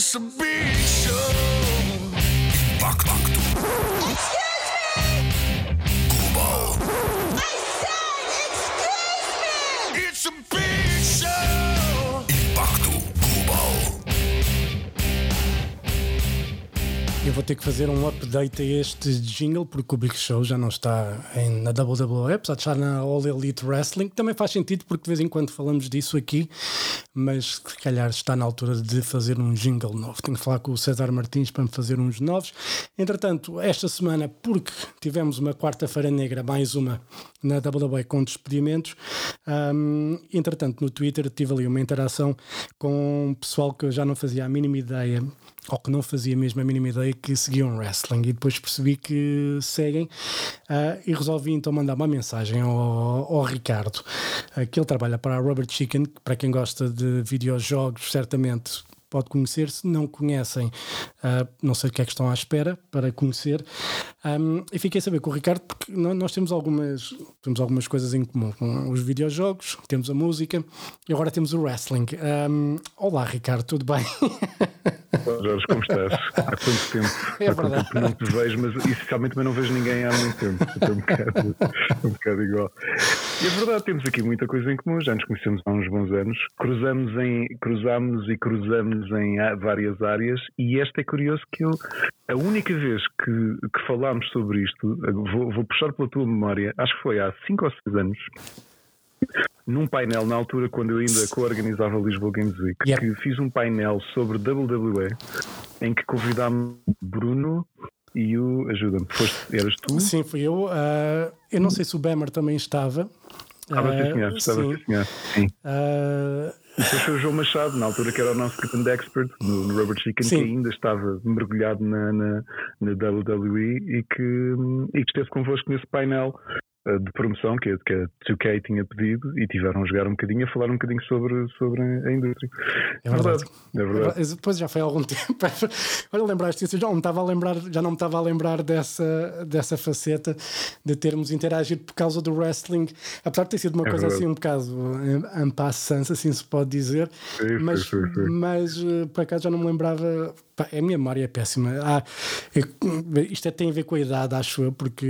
It's a big show. Impacto. Global. Vou ter que fazer um update a este jingle porque o Big Show já não está em, na WWE, apesar de estar na All Elite Wrestling. Também faz sentido porque de vez em quando falamos disso aqui, mas se calhar está na altura de fazer um jingle novo. Tenho que falar com o César Martins para me fazer uns novos. Entretanto, esta semana, porque tivemos uma quarta-feira negra, mais uma na WWE com despedimentos, hum, entretanto, no Twitter tive ali uma interação com um pessoal que eu já não fazia a mínima ideia ou que não fazia mesmo a mínima ideia que seguiam wrestling. E depois percebi que seguem ah, e resolvi então mandar uma mensagem ao, ao Ricardo ah, que ele trabalha para a Robert Chicken que para quem gosta de videojogos certamente pode conhecer, se não conhecem ah, não sei o que é que estão à espera para conhecer. Um, e fiquei a saber com o Ricardo porque nó- nós temos algumas temos algumas coisas em comum. Com os videojogos, temos a música e agora temos o wrestling. Um, Olá Ricardo, tudo bem? Jorge, como estás? Há quanto tempo? É há quanto tempo não te vejo, mas essencialmente também não vejo ninguém há muito tempo. Estou um bocado, um bocado igual. E é verdade, temos aqui muita coisa em comum. Já nos conhecemos há uns bons anos. Cruzamos em, cruzamos e cruzamos em várias áreas. E esta é curioso que eu, a única vez que, que falámos sobre isto, vou, vou puxar pela tua memória, acho que foi há 5 ou 6 anos. Num painel, na altura, quando eu ainda co-organizava Lisboa Games Week, Yep. que fiz um painel sobre WWE em que convidámos Bruno e o. Ajuda-me, foste, eras tu? Sim, fui eu. Ah, eu não sei se o Bemer também estava. Estava Ah, sim, senhor. Estava sim. senhor. Sim. Ah, Depois foi o João Machado, na altura que era o nosso Second Expert, no, no Robert Chicken, Sim. que ainda estava mergulhado na, na, na WWE e que, e que esteve convosco nesse painel de promoção que, a- que a 2K tinha pedido e tiveram a jogar um bocadinho, a falar um bocadinho sobre, sobre a indústria. É verdade. É verdade. Depois já foi há algum tempo. Olha, lembraste disso, eu já não me estava a lembrar, já não me estava a lembrar dessa, dessa faceta de termos interagido por causa do wrestling, apesar de ter sido uma É coisa verdade. assim um bocado em- en passant, assim se pode dizer, Sim, sim, mas, sim, sim. mas eh, por acaso já não me lembrava. Pá, a minha memória é péssima. Ah, eu- isto é- tem a ver com a idade, acho eu, porque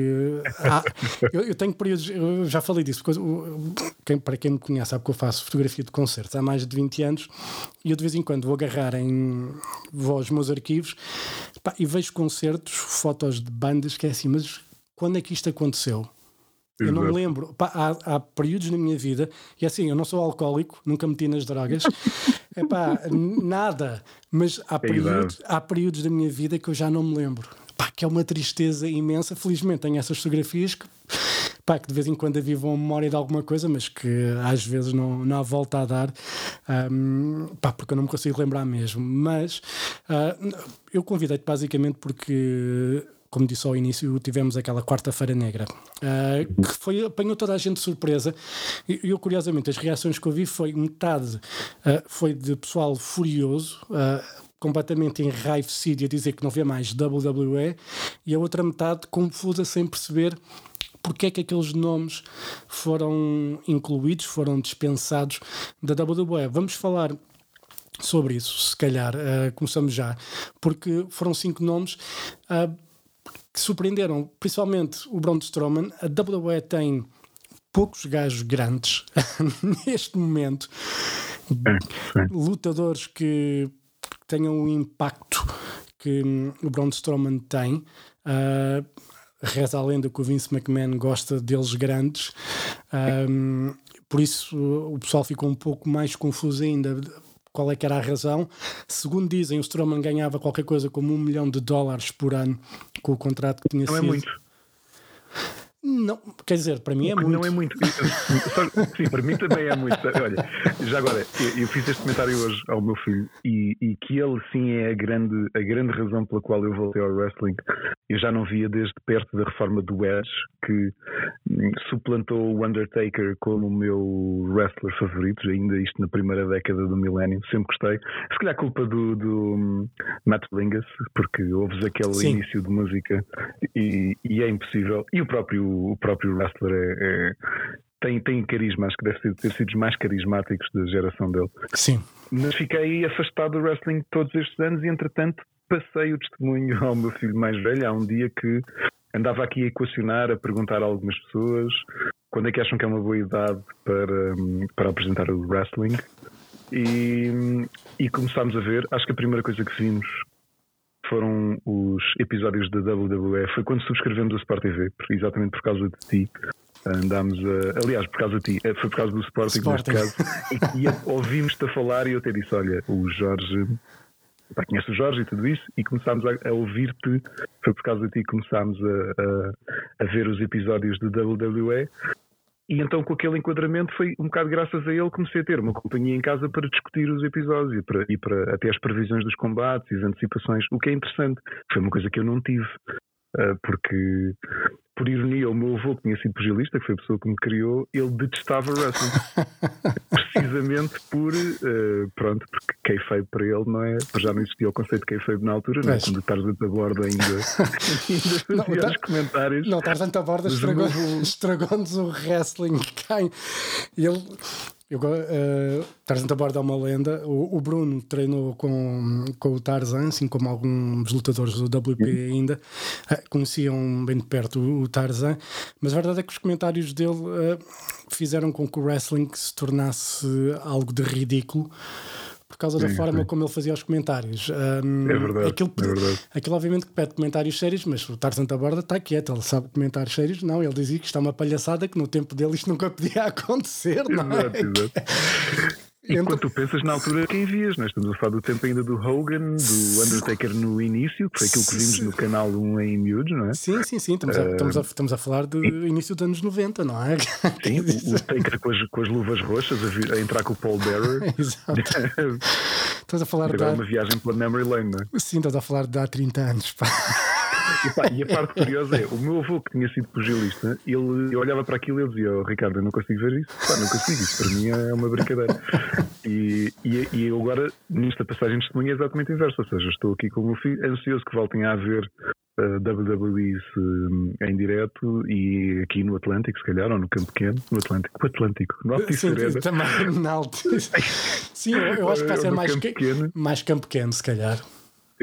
há- eu, eu tenho períodos, eu já falei disso, porque quem- para quem me conhece, sabe que eu faço fotografia de concertos há mais de 20 anos e eu de vez em quando vou agarrar em vou aos meus arquivos pá, e vejo concertos, fotos de bandas que é assim, mas quando é que isto aconteceu? Eu não me lembro. Pá, há, há períodos na minha vida, e assim, eu não sou alcoólico, nunca meti nas drogas, Epá, nada. Mas há períodos, há períodos da minha vida que eu já não me lembro. Pá, que é uma tristeza imensa. Felizmente tenho essas fotografias que, pá, que de vez em quando avivam a memória de alguma coisa, mas que às vezes não, não há volta a dar, Ahm, pá, porque eu não me consigo lembrar mesmo. Mas ah, eu convidei-te basicamente porque como disse ao início, tivemos aquela quarta-feira negra, ah, que foi, apanhou toda a gente de surpresa. E eu, curiosamente, as reações que eu vi foi metade ah, foi de pessoal furioso. ah, completamente enraivecido e a dizer que não vê mais WWE e a outra metade confusa sem perceber porque é que aqueles nomes foram incluídos, foram dispensados da WWE. Vamos falar sobre isso, se calhar. Uh, começamos já, porque foram cinco nomes uh, que surpreenderam, principalmente o Braun Strowman. A WWE tem poucos gajos grandes neste momento, lutadores que tenham o impacto que hum, o Braun Strowman tem. Uh, reza a lenda que o Vince McMahon gosta deles grandes, um, por isso o pessoal ficou um pouco mais confuso ainda. Qual é que era a razão? Segundo dizem, o Strowman ganhava qualquer coisa como um milhão de dólares por ano com o contrato que tinha Não é sido. muito. Não, quer dizer, para mim é muito. Não é muito. Sim, para mim também é muito. Olha, já agora, eu, eu fiz este comentário hoje ao meu filho e, e que ele sim é a grande, a grande razão pela qual eu voltei ao wrestling. Eu já não via desde perto da reforma do Edge, que hum, suplantou o Undertaker como o meu wrestler favorito, ainda isto na primeira década do milénio. Sempre gostei. Se calhar culpa do, do hum, Matt Lingus, porque ouves aquele Sim. início de música e, e é impossível. E o próprio, o próprio wrestler é, é, tem, tem carisma, acho que deve ter, ter sido os mais carismáticos da geração dele. Sim. Mas fiquei afastado do wrestling todos estes anos e, entretanto, passei o testemunho ao meu filho mais velho. Há um dia que andava aqui a equacionar, a perguntar a algumas pessoas quando é que acham que é uma boa idade para, hum, para apresentar o wrestling. E, e começámos a ver, acho que a primeira coisa que vimos foram os episódios da WWE. Foi quando subscrevemos a Sport TV, exatamente por causa de ti. Andámos a. Aliás, por causa de ti, eh, foi por causa do Sporting, Sporting. neste caso. E, e ouvimos-te a falar e eu até disse: Olha, o Jorge. Pá, conhece o Jorge e tudo isso, e começámos a, a ouvir-te. Foi por causa de ti que começámos a, a, a ver os episódios de WWE. E então, com aquele enquadramento, foi um bocado graças a ele que comecei a ter uma companhia em casa para discutir os episódios e para, e para até as previsões dos combates e as antecipações, o que é interessante. Foi uma coisa que eu não tive. Ah, Porque, por ironia, o meu avô, que tinha sido pugilista, que foi a pessoa que me criou, ele detestava wrestling. Precisamente por, ah, pronto, porque kayfabe para ele não é. Já não existia o conceito de kayfabe na altura, não é? Quando o Tarzan da Borda ainda, ainda Não, tá- os comentários. Não, Tarzan Taborda Mas o estragou- meu- estragou-nos o wrestling. Ele. Eu, go- eh, Tarzan Taborda é uma lenda. O, o Bruno treinou com, com o Tarzan, assim como alguns lutadores do WP ainda. eh, conheciam bem de perto o, o Tarzan. Mas a verdade é que os comentários dele eh, fizeram com que o wrestling se tornasse algo de ridículo. Por causa da Sim, forma sim. como ele fazia os comentários. Um, É verdade, Aquilo, é verdade. Aquilo, obviamente, que pede comentários sérios, mas o Tarzan da Borda está quieto, ele sabe comentários sérios. Não, ele dizia que isto é uma palhaçada, que no tempo dele isto nunca podia acontecer, não é? Exato, exato. E Então- tu pensas na altura, quem vias? Nós estamos a falar do tempo ainda do Hogan, do Undertaker no início, que foi aquilo que vimos no canal 1 em miúdos, não é? Sim, sim, sim. Estamos, a, estamos, a, estamos a falar do início dos anos 90, não é? Sim, o, o Taker com as, com as luvas roxas a, vir- a entrar com o Paul Bearer. Exato. Estás a falar Agora há, uma viagem pela Memory Lane, não é? sim, estás a falar de há 30 anos. Pá. E, pá, e a parte curiosa é, o meu avô que tinha sido pugilista, ele, eu olhava para aquilo e ele dizia, oh, Ricardo, eu não consigo ver isso. Pá, não consigo, isso para mim é uma brincadeira. E, e, e eu agora, nesta passagem de testemunho, é exatamente inverso. Ou seja, estou aqui com o meu filho, ansioso que voltem a haver uh, WWE hum, em direto e aqui no Atlântico, se calhar, ou no Campo Pequeno, no Atlântico, o Atlântico, no Altice Sim, também na. Sim, eu, eu acho que vai ser No mais, Campo Pequeno. mais campo pequeno, se calhar.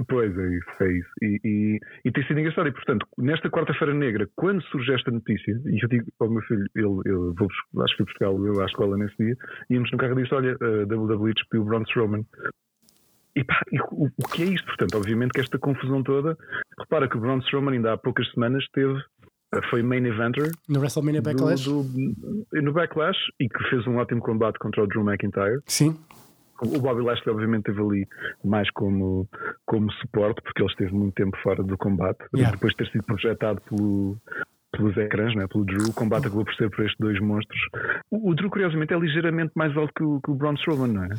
Pois é isso, é isso. E, e, e tem sido engraçado. E portanto, nesta quarta-feira negra, quando surge esta notícia, e eu digo ao meu filho, ele, ele vou, acho que fui buscá-lo eu à escola nesse dia, íamos no carro e disse: Olha, a WWE despiu o Braun Strowman. E pá, e o, o que é isto? Portanto, obviamente que esta confusão toda, repara que o Braun Strowman ainda há poucas semanas teve. Foi main eventer No WrestleMania do- Backlash. do- no Backlash e que fez um ótimo combate contra o Drew McIntyre. Sim, O Bobby Lashley, obviamente, esteve ali mais como, como suporte, porque ele esteve muito tempo fora do combate. Yeah. Depois de ter sido projetado pelo, pelos ecrãs, né, pelo Drew, o combate acabou por ser por estes dois monstros. O, o Drew, curiosamente, é ligeiramente mais alto que o, que o Braun Strowman, não é?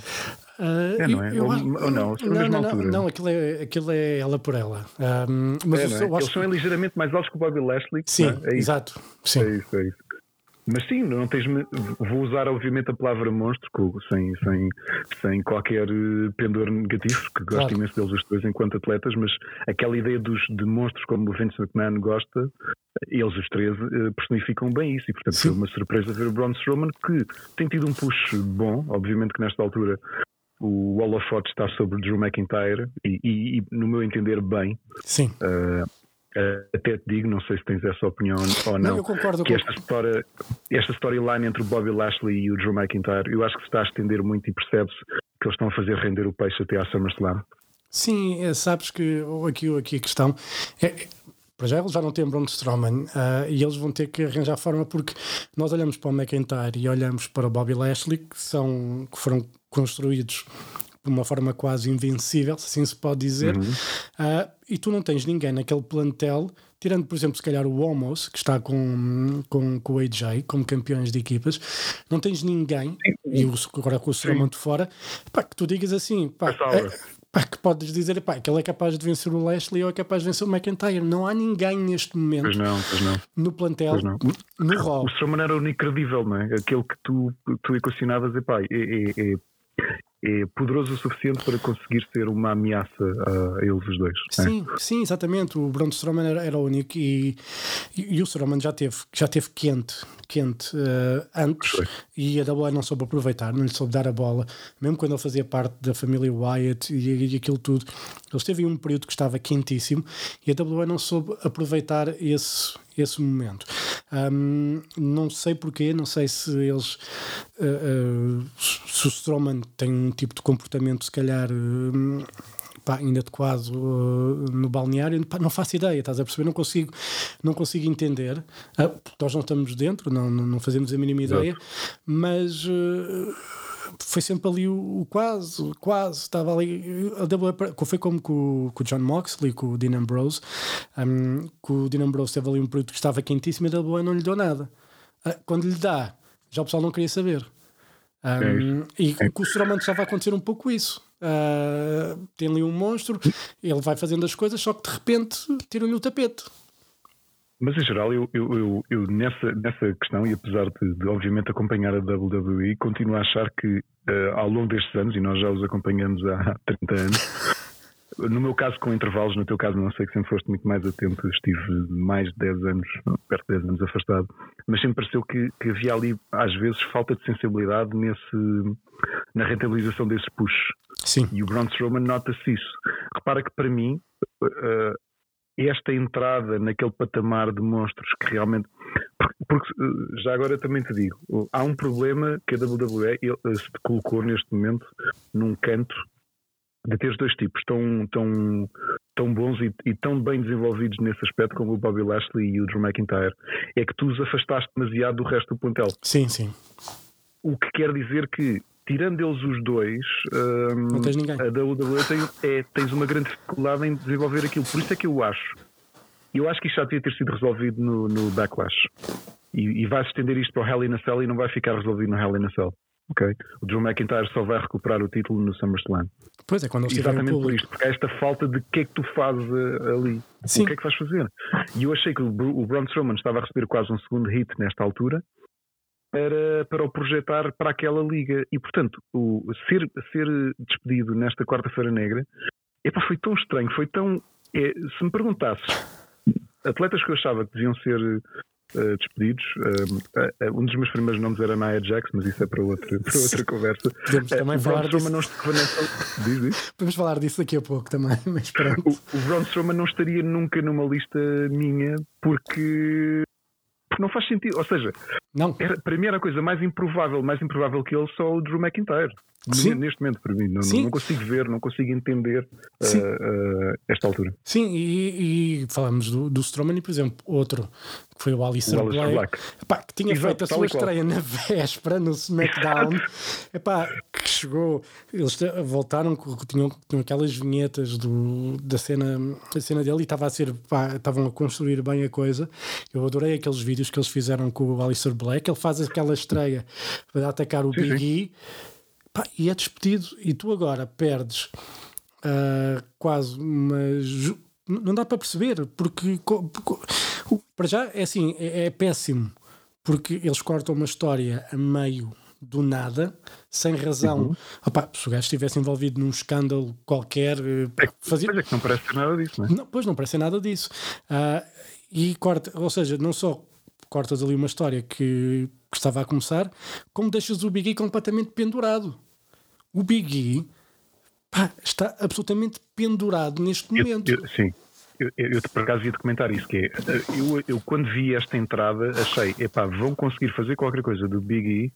Ah, É, não é? eu Ou- ou não? Não, mesma não, não, altura. não, aquilo é, aquilo é ela por ela. Ah, mas É, eu, não é? Eles são ligeiramente mais altos que o Bobby Lashley. Sim, não é? É exato. Sim. É isso, é isso. Mas sim, não tens, vou usar obviamente a palavra monstro sem, sem, sem qualquer eh, pendor negativo, porque gosto Claro. imenso deles os dois enquanto atletas, mas aquela ideia dos, de monstros como o Vince McMahon gosta, eles os três eh, personificam bem isso e portanto Sim. foi uma surpresa ver o Braun Strowman que tem tido um push bom, obviamente que nesta altura o holofote está sobre Drew McIntyre e, e- e, no meu entender bem, Sim. Uh, até te digo, não sei se tens essa opinião ou não, Não, eu concordo que esta história, esta storyline entre o Bobby Lashley e o Drew McIntyre, eu acho que se está a estender muito e percebe-se que eles estão a fazer render o peixe até à SummerSlam. Sim, é, sabes que aqui, aqui a questão é. é- Para já eles já não têm Braun Strowman ah, e eles vão ter que arranjar forma porque nós olhamos para o McIntyre e olhamos para o Bobby Lashley que, são, que foram construídos de uma forma quase invencível, se assim se pode dizer, Ah, e tu não tens ninguém naquele plantel, tirando por exemplo se calhar o Homos, que está com, com, com o AJ como campeões de equipas, não tens ninguém, e o, agora com o Strowman de fora, pá, que tu digas assim, pá, é- pá, que podes dizer pá, que ele é capaz de vencer o Lashley ou é capaz de vencer o McIntyre. Não há ninguém neste Pois momento não, pois não. no plantel, Pois não. no Raw. O Strowman era o único credível, não é? Aquele que tu, tu equacionavas, epá, é, é, é, é poderoso o suficiente para conseguir ser uma ameaça a, eles os dois. é? Sim, sim, exatamente. O Braun Strowman era, era o único e, e, e o Strowman já teve, já teve quente, quente eh, antes Foi. e a WWE não soube aproveitar, não lhe soube dar a bola, mesmo quando ele fazia parte da família Wyatt e, e aquilo tudo. Ele esteve em um período que estava quentíssimo e a WWE não soube aproveitar esse, esse momento. Ahm, não sei porquê, não sei se eles eh, eh, se o Strowman tem um tipo de comportamento se calhar hum, pá, inadequado uh, no balneário, pá, não faço ideia, estás a perceber? Não consigo, não consigo entender. Porque nós não estamos dentro, não, não, não fazemos a mínima ideia, mas uh, foi sempre ali o, o quase, o quase, estava ali. A WWE, foi como com, o- com o John Moxley, com o Dean Ambrose, um, que o Dean Ambrose teve ali um produto que estava quentíssimo e a WWE não lhe deu nada. Ah, quando lhe dá, já o pessoal não queria saber. Um, e com o Strowman estava a acontecer um pouco isso. Ah, tem ali um monstro, ele vai fazendo as coisas, só que de repente tiram-lhe o tapete. Mas em geral, eu, eu, eu, eu nessa, nessa questão, e apesar de, de, obviamente acompanhar a WWE, continuo a achar que eh, ao longo destes anos, e nós já os acompanhamos há 30 anos, no meu caso com intervalos, no teu caso não sei que sempre foste muito mais atento, estive mais de 10 anos, perto de 10 anos afastado, mas sempre pareceu que, que havia ali às vezes falta de sensibilidade nesse, na rentabilização desses push. Sim. E o Braun Strowman nota-se isso. Repara que para mim, eh, esta entrada naquele patamar de monstros que realmente. Porque, eh, já agora também te digo, há um problema que a WWE eh, se colocou neste momento num canto de ter os dois tipos tão, tão, tão bons e, e tão bem desenvolvidos nesse aspecto como o Bobby Lashley e o Drew McIntyre. É que tu os afastaste demasiado do resto do plantel. Sim, sim. O que quer dizer que, tirando eles os dois, hum, Não tens ninguém. a WWE tem, é, tens uma grande dificuldade em desenvolver aquilo. Por isso é que eu acho. Eu acho que isto já devia ter sido resolvido no, no Backlash. E, e vai estender isto para o Hell in a Cell e não vai ficar resolvido no Hell in a Cell. ok? O Drew McIntyre só vai recuperar o título no SummerSlam. Pois é, quando estiverem Exatamente por isto, porque há esta falta de que é que tu fazes eh, ali. Sim. O que é que vais fazer? E eu achei que o, o Braun Strowman estava a receber quase um segundo hit nesta altura para, para o projetar para aquela liga. E, portanto, o, ser, ser despedido nesta quarta-feira negra epá, foi tão estranho, foi tão. é, se me perguntasses atletas que eu achava que deviam ser eh, despedidos, eh, eh, um dos meus primeiros nomes era Nia Jax, mas isso é para outra, para outra conversa. Podemos também o falar disso. não. Diz, diz. Vamos falar disso daqui a pouco também, mas pronto. O, o Braun Strowman não estaria nunca numa lista minha porque não faz sentido. Ou seja, Não, era, para mim era a coisa mais improvável, mais improvável que ele, só o Drew McIntyre. Sim. Neste momento, para mim, não, não consigo ver, não consigo entender uh, uh, esta altura. sim, e, e falamos do, do Strowman e, por exemplo, outro que foi o Alistair O Alistair Black. Epá, que tinha Exato, feito a sua estreia na véspera no SmackDown, Epá, que chegou, eles voltaram, tinham, tinham aquelas vinhetas do, da cena, da cena dele e estava a ser, pá, estavam a construir bem a coisa. Eu adorei aqueles vídeos que eles fizeram com o Alistair Black. Ele faz aquela estreia para atacar o Sim, Big sim. E pá, e é despedido. E tu agora perdes ah, quase uma. ju- Não dá para perceber, porque para já é assim, é, é péssimo, porque eles cortam uma história a meio do nada, sem razão. Uhum. Opá, se o gajo estivesse envolvido num escândalo qualquer, eh, pá, fazia, é que não parece ser nada disso, não é? não, pois não parece nada disso. Ah, e corta, ou seja, não só cortas ali uma história que, que estava a começar, como deixas o Big E completamente pendurado. O Big E pá, está absolutamente pendurado neste Eu- momento. eu- sim. Eu, eu, eu por acaso ia te comentar isso, que é, eu, eu quando vi esta entrada achei, epá, vão conseguir fazer qualquer coisa do Big E,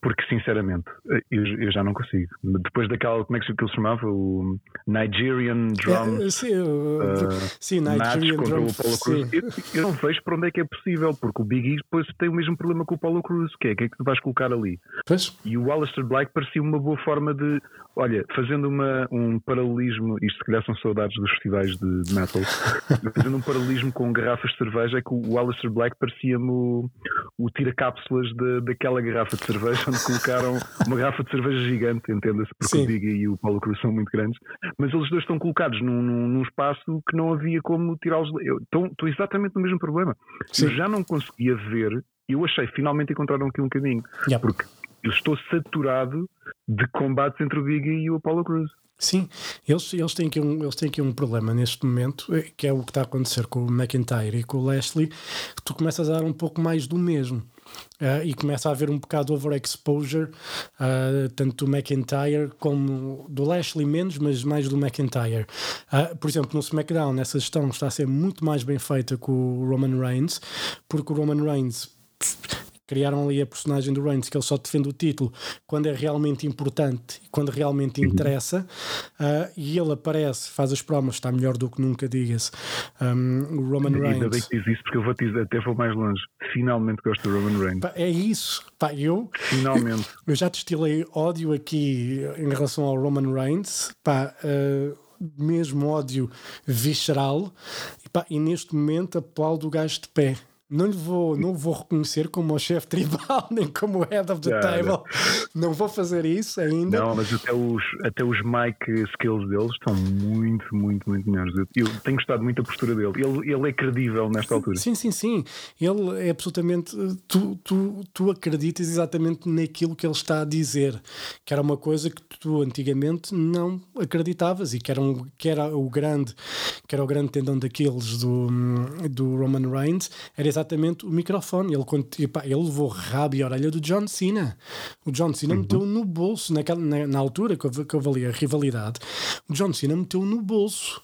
porque sinceramente, eu, eu já não consigo. Depois daquela, como é que ele se chamava? O Nigerian Drum É, sim, uh, sim, Nigerian Drum, o Paulo Cruz. Eu, eu não vejo para onde é que é possível, porque o Big E depois tem o mesmo problema que o Paulo Cruz, que é, o que é que tu vais colocar ali? Pois, E o Alistair Black parecia uma boa forma de, olha, fazendo uma, um paralelismo, isto se calhar são saudades dos festivais de, metal, fazendo um paralelismo com garrafas de cerveja, é que o Alistair Black parecia-me o, o tira-cápsulas da- daquela garrafa de cerveja, onde colocaram uma garrafa de cerveja gigante, entenda-se, porque Sim. o Big e o Paulo Cruz são muito grandes, mas eles dois estão colocados num, num, num espaço que não havia como tirá-los. estou exatamente no mesmo problema. Sim. Eu já não conseguia ver, eu achei finalmente encontraram aqui um caminho. Yeah. Porque eu estou saturado de combates entre o Big E o Apollo Cruz. Sim, eles, eles, têm aqui um, eles têm aqui um problema neste momento, eh, que é o que está a acontecer com o McIntyre e com o Lashley, que tu começas a dar um pouco mais do mesmo. Uh, e começa a haver um bocado de overexposure, uh, tanto do McIntyre como do Lashley menos, mas mais do McIntyre. Uh, por exemplo, no SmackDown, essa gestão está a ser muito mais bem feita com o Roman Reigns, porque o Roman Reigns criaram ali a personagem do Reigns que ele só defende o título quando é realmente importante e quando realmente uhum. interessa. Uh, e ele aparece, faz as promas está melhor do que nunca, diga-se. Um, o Roman Reigns ainda bem que diz isso porque eu vou dizer, até vou mais longe. Finalmente gosto do Roman Reigns. É isso, pá, eu finalmente. eu já destilei ódio aqui em relação ao Roman Reigns pá, uh, mesmo ódio visceral e, pá, e neste momento aplaudo o gajo de pé não lhe vou, não vou reconhecer como o chefe tribal, nem como o head of the table. Não vou fazer isso ainda. Não, mas até os, até os mic skills deles estão muito, muito, muito melhores. Eu, eu tenho gostado muito da postura dele. Ele, ele é credível nesta altura. Sim, sim, sim. Ele é absolutamente. Tu, tu, tu acreditas exatamente naquilo que ele está a dizer, que era uma coisa que tu antigamente não acreditavas e que era, um, que era o grande, que era o grande tendão daqueles do, do Roman Reigns. Era exatamente exatamente o microfone. Ele, epá, ele levou rabo e orelha do John Cena. O John Cena uhum. meteu no bolso, naquela, na, na altura que eu, que eu valia a rivalidade, o John Cena meteu no bolso.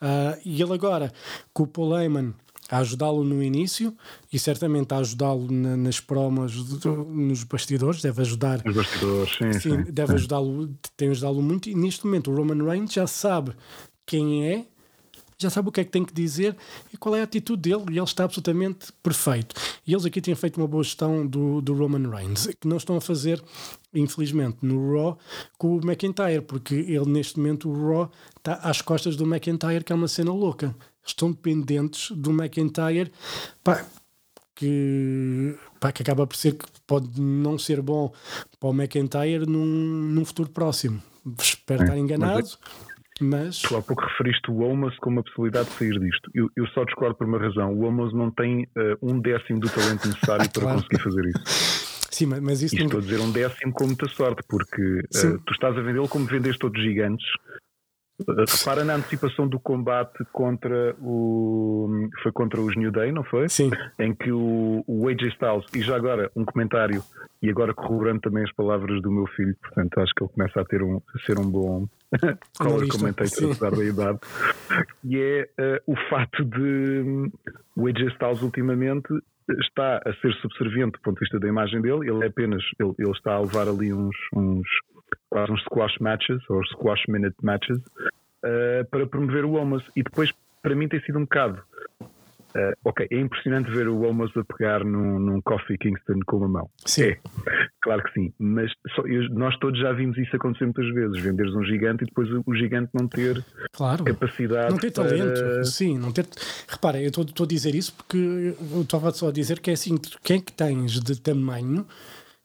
Uh, e ele agora, com o Paul Heyman a ajudá-lo no início e certamente a ajudá-lo na, nas promas do, nos bastidores, deve ajudar. Nos bastidores, sim. sim, sim deve ajudá-lo, tem ajudá-lo muito. E neste momento o Roman Reigns já sabe quem é já sabe o que é que tem que dizer e qual é a atitude dele, e ele está absolutamente perfeito. E eles aqui têm feito uma boa gestão do, do Roman Reigns, que não estão a fazer, infelizmente, no Raw com o McIntyre, porque ele neste momento, o Raw, está às costas do McIntyre, que é uma cena louca. Estão dependentes do McIntyre. Pá, que, pá, que acaba por ser que pode não ser bom para o McIntyre num, num futuro próximo. Espero estar enganado. Mas... Tu há pouco referiste o Omos como uma possibilidade de sair disto. Eu, eu só discordo por uma razão. O Omos não tem uh, um décimo do talento necessário para claro. conseguir fazer isso. Sim, mas isso. E estou a dizer um décimo com muita sorte, porque uh, tu estás a vendê-lo como vendeste todos gigantes. Repara na antecipação do combate contra o. Foi contra os New Day, não foi? Sim. Em que o, o AJ Styles, e já agora um comentário, e agora corroborando também as palavras do meu filho, portanto acho que ele começa a, ter um, a ser um bom color commentator, apesar da idade, e é uh, o fato de um, o AJ Styles ultimamente está a ser subserviente do ponto de vista da imagem dele, ele é apenas, ele, ele está a levar ali uns, uns quase uns squash matches, ou squash minute matches, uh, para promover o Omos. E depois, para mim, tem sido um bocado. Uh, ok, é impressionante ver o Omos a pegar num, num Coffee Kingston com uma mão. Sim. É, claro que sim. Mas só, eu, nós todos já vimos isso acontecer muitas vezes: venderes um gigante e depois o, o gigante não ter claro. capacidade. Não ter para... talento, sim. Não ter... Repara, eu estou a dizer isso porque eu estava só a dizer que é assim: quem é que tens de tamanho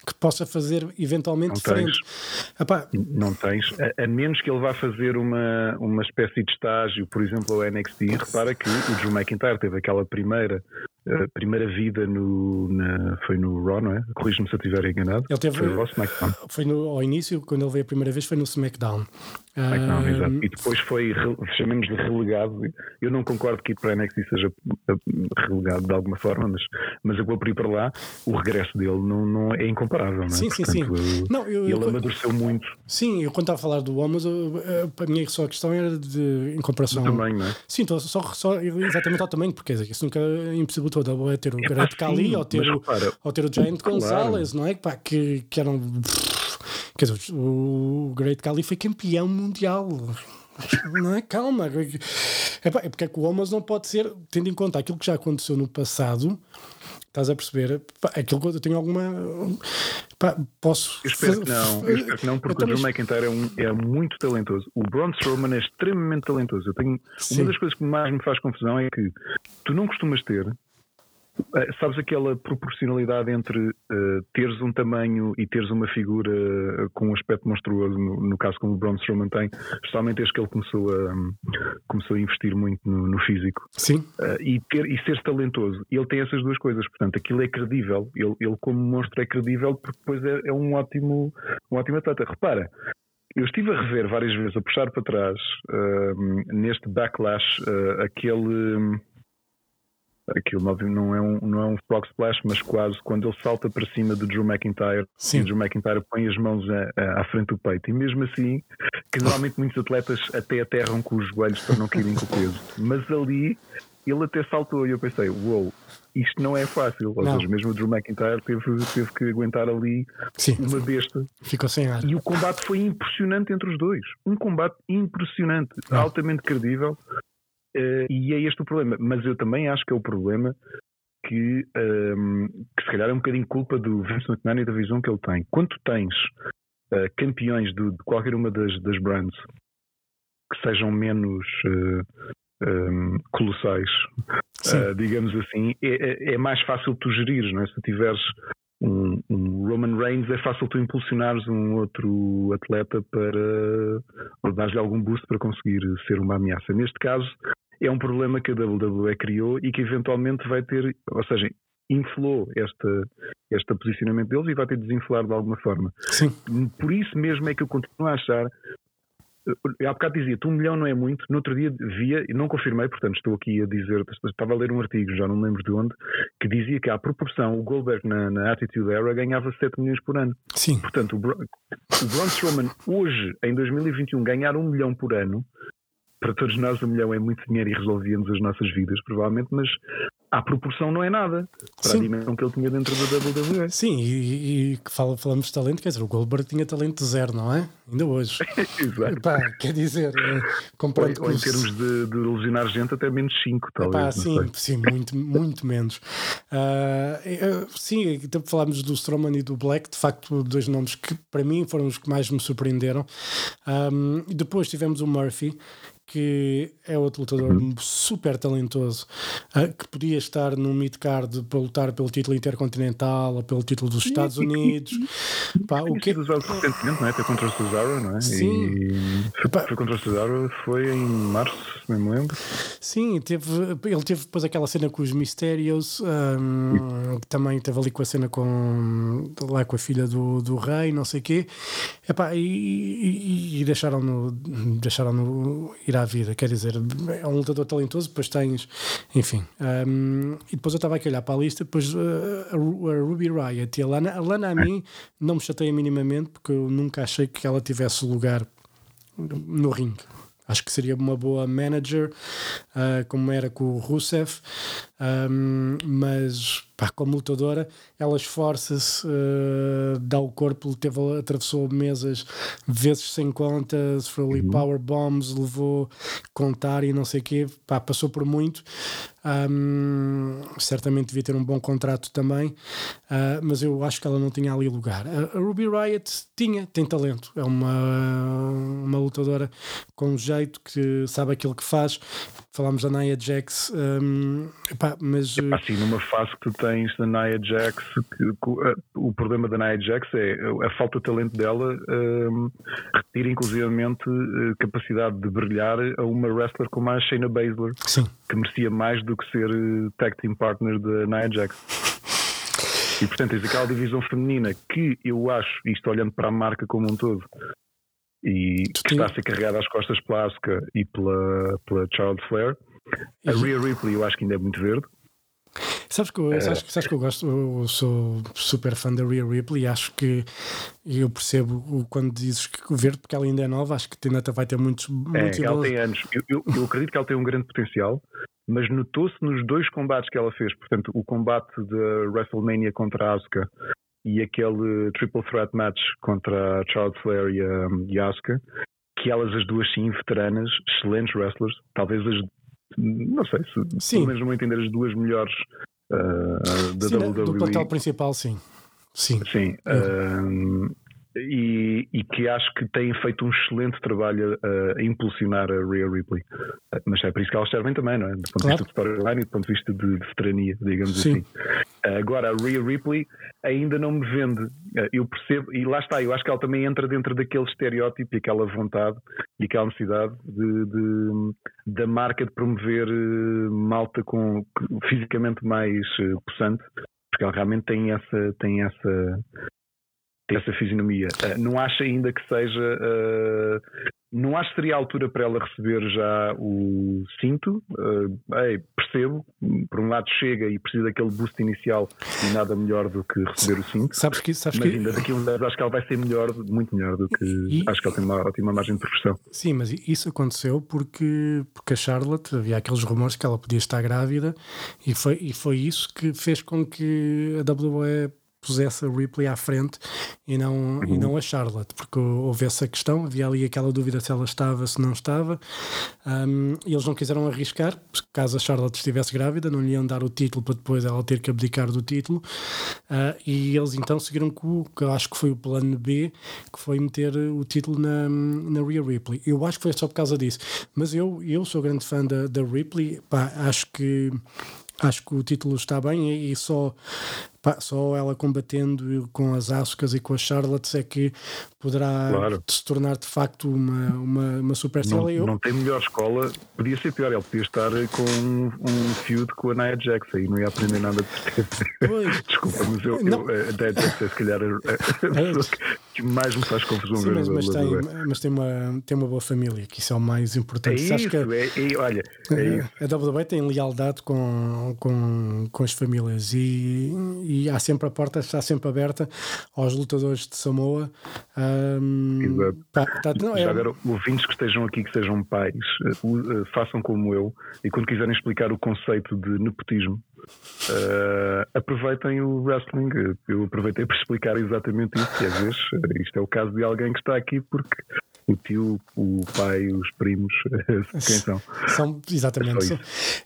que possa fazer eventualmente não diferente. Tens, não tens, a, a, menos que ele vá fazer uma, uma espécie de estágio, por exemplo, ao NXT. Repara que o Drew McIntyre teve aquela primeira a primeira vida no, na, foi no Raw, não é? Corrijo-me se eu estiver enganado. Ele teve, foi, no SmackDown. foi no, ao início, quando ele veio a primeira vez, foi no SmackDown. Exato. E depois foi, chamemos-lhe relegado. Eu não concordo que ir para a NXT seja relegado de alguma forma, mas, mas eu vou por ir para lá. O regresso dele não, não é incomparável, não é? Sim, Portanto, sim, sim. Não, eu, ele eu, amadureceu muito. Sim, eu quando estava a falar do Homos, a minha só a questão era de, em comparação. Do tamanho, não é? Sim, só, só, exatamente ao tamanho, porque isso nunca é impossível toda é ter o é Great Kali ou ter, o, ou ter o Giant claro. Gonzalez, não é? Pá, que, que eram. Quer dizer, o Great Kali foi campeão mundial. Não é? Calma. É, porque é que o Homos não pode ser, tendo em conta aquilo que já aconteceu no passado, estás a perceber? Pá, aquilo que eu tenho alguma. Pá, posso. Eu espero que não, eu espero que não, porque o Drew McIntyre é, um, é, muito talentoso. O Braun Strowman é extremamente talentoso. Eu tenho, uma das coisas que mais me faz confusão é que tu não costumas ter sabes aquela proporcionalidade entre uh, teres um tamanho e teres uma figura uh, com um aspecto monstruoso, no, no, caso como o Braun Strowman tem, especialmente desde que ele começou a, um, começou a investir muito no, no físico. Sim. e, ter, e ser talentoso. Ele tem essas duas coisas, portanto, aquilo é credível. Ele, ele como monstro é credível porque depois é, é um ótimo, um ótimo atleta. Repara, eu estive a rever várias vezes, a puxar para trás, neste backlash, aquele aquilo não é um, não é um frog splash, mas quase quando ele salta para cima do Drew McIntyre Sim. o Drew McIntyre põe as mãos a, a, à frente do peito. E mesmo assim, que normalmente muitos atletas até aterram com os joelhos para não caírem com o peso. Mas ali ele até saltou e eu pensei, uou, wow, isto não é fácil. Ou seja, mesmo o Drew McIntyre teve, teve que aguentar ali Sim. uma besta. Ficou sem ar. E o combate foi impressionante entre os dois. Um combate impressionante, ah. altamente credível. Uh, e é este o problema. Mas eu também acho que é o problema que, um, ehm, que se calhar é um bocadinho culpa do Vince McMahon e da visão que ele tem. Quando tu tens uh, campeões de, de, qualquer uma das, das brands que sejam menos uh, um, ehm, colossais, digamos assim, é, é, é, mais fácil tu gerir, não é? Se tiveres um, um, Roman Reigns, é fácil tu impulsionares um outro atleta para dar-lhe algum boost para conseguir ser uma ameaça. Neste caso, é um problema que a WWE criou e que eventualmente vai ter, ou seja, inflou este, este posicionamento deles e vai ter de desinflar de alguma forma. Sim. Por isso mesmo é que eu continuo a achar. Eu há bocado dizia-te, um milhão não é muito. No outro dia via, e não confirmei, portanto estou aqui a dizer, estava a ler um artigo, já não me lembro de onde, que dizia que à proporção, o Goldberg na, na Attitude Era ganhava 7 milhões por ano. Sim. Portanto, o, Bra o Braun Strowman hoje, em 2021, ganhar um milhão por ano para todos nós um milhão é muito dinheiro e resolvíamos as nossas vidas, provavelmente, mas à proporção não é nada para Sim. a dimensão que ele tinha dentro da WWE. Sim, e, que fala, falamos de talento, quer dizer, o Goldberg tinha talento zero, não é? Ainda hoje. Exato. Epá, quer dizer, eh, comparando ou, ou em termos de, de lesionar gente, até menos 5, talvez. Epá, sim, sim, muito, muito menos. Uh, sim, então falámos do Strowman e do Black, de facto, dois nomes que para mim foram os que mais me surpreenderam. Um, e depois tivemos o Murphy, que é outro lutador uhum. super talentoso, uh, que podia estar no mid-card para lutar pelo título intercontinental ou pelo título dos Estados Unidos. Pá, o que usado recentemente, não é? Até contra o Cesaro, não é? Sim. E foi contra o Cesaro, foi em março, se não me lembro. Sim, teve, ele teve depois aquela cena com os Mistérios, um, que também teve ali com a cena com, lá com a filha do, do rei, não sei o quê. Epá, e, e, e deixaram-no deixaram ir à vida. Quer dizer, é um lutador talentoso, depois tens, enfim. Um, e depois eu estava aqui a olhar para a lista, depois uh, a, Ruby Riot e a Lana. A Lana a mim não me chateia minimamente porque eu nunca achei que ela tivesse lugar no ringue. Acho que seria uma boa manager, uh, como era com o Rusev, um, mas pá, como lutadora, ela esforça-se, uh, dá o corpo, teve, atravessou mesas vezes sem conta, sofreu ali uhum. power bombs, levou contar e não sei o quê, pá, passou por muito. Um, certamente devia ter um bom contrato também, uh, mas eu acho que ela não tinha ali lugar. A, a, Ruby Riot tinha, tem talento, é uma, uma lutadora com jeito que sabe aquilo que faz. Falámos da Nia Jax, um, epá, mas. Epá, assim, numa fase que tu tens da Nia Jax, que, que, o problema da Nia Jax é a falta de talento dela, um, retira inclusivamente a capacidade de brilhar a uma wrestler como a Shayna Baszler, Sim. que merecia mais do do que ser eh, tag team partner da Nia Jax. E portanto tens aquela divisão feminina que eu acho, isto olhando para a marca como um todo, e que está a ser carregada às costas pela Asuka e pela, pela Charles Flair. A Rhea Ripley eu acho que ainda é muito verde. Sabes que, eu, sabes, sabes que eu gosto, eu sou super fã da Rhea Ripley e acho que eu percebo quando dizes que o verde, porque ela ainda é nova, acho que ainda vai ter muitos, muitos é, ela tem anos. Eu, eu, eu, acredito que ela tem um grande potencial mas notou-se nos dois combates que ela fez, portanto, o combate de WrestleMania contra a Asuka e aquele triple threat match contra a Charles Flair e a, e a Asuka, que elas as duas sim, veteranas, excelentes wrestlers, talvez as, não sei se sim. pelo menos não entender as duas melhores uh, da sim, WWE. Do plantel principal, sim. Sim. Sim. Uh, e, e, que acho que têm feito um excelente trabalho a, a, impulsionar a Rhea Ripley. Mas é por isso que elas servem também, não é? Do ponto claro. de vista de storyline e do ponto de vista de, de veterania, digamos Sim. assim. Agora, a Rhea Ripley ainda não me vende. Eu percebo, e lá está, eu acho que ela também entra dentro daquele estereótipo e aquela vontade e aquela necessidade de, de da marca de promover eh, malta com fisicamente mais eh, possante porque ela realmente tem essa, tem essa, essa fisionomia. Uh, não acho ainda que seja. Uh, não acho que seria a altura para ela receber já o cinto. Uh, ei, percebo, por um lado chega e precisa daquele boost inicial e nada melhor do que receber o cinto. Sabes que, sabes mas que... ainda daqui a uns anos acho que ela vai ser melhor, muito melhor do que. E... Acho que ela tem uma ótima margem de progressão. Sim, mas isso aconteceu porque, porque a Charlotte havia aqueles rumores que ela podia estar grávida e foi, e foi isso que fez com que a WWE pusesse a Ripley à frente e não, uhum. e não a Charlotte, porque houve essa questão, havia ali aquela dúvida se ela estava, se não estava, um, e eles não quiseram arriscar, caso a Charlotte estivesse grávida, não lhe iam dar o título para depois ela ter que abdicar do título, uh, e eles então seguiram com o que eu acho que foi o plano B, que foi meter o título na, na Rhea Ripley. Eu acho que foi só por causa disso, mas eu, eu sou grande fã da, da Ripley, pá, acho que acho que o título está bem e, e só pá, só ela combatendo com as Ascas e com as Charlottes é que poderá claro. se tornar de facto uma, uma, uma superestrela. Não, eu... não tem melhor escola, podia ser pior, ele podia estar com um, um feud com a Nia Jax e não ia aprender nada de Desculpa, mas eu, eu a Nia Jax é se calhar a, a pessoa que mais me faz confusão Sim, mas, mas, tem, mas tem, uma, tem uma boa família, que isso é o mais importante. É isso, é, é, olha, é isso. a WWE tem lealdade com, com, com as famílias e, e há sempre a porta está sempre aberta aos lutadores de Samoa. Um, Exato. Tá, tá, não, é... Já agora, ouvintes que estejam aqui, que sejam pais, uh, uh, façam como eu e quando quiserem explicar o conceito de nepotismo, uh, aproveitem o wrestling. Eu aproveitei para explicar exatamente isso, que às vezes isto é o caso de alguém que está aqui porque o tio, o pai, os primos, quem são? São, exatamente. É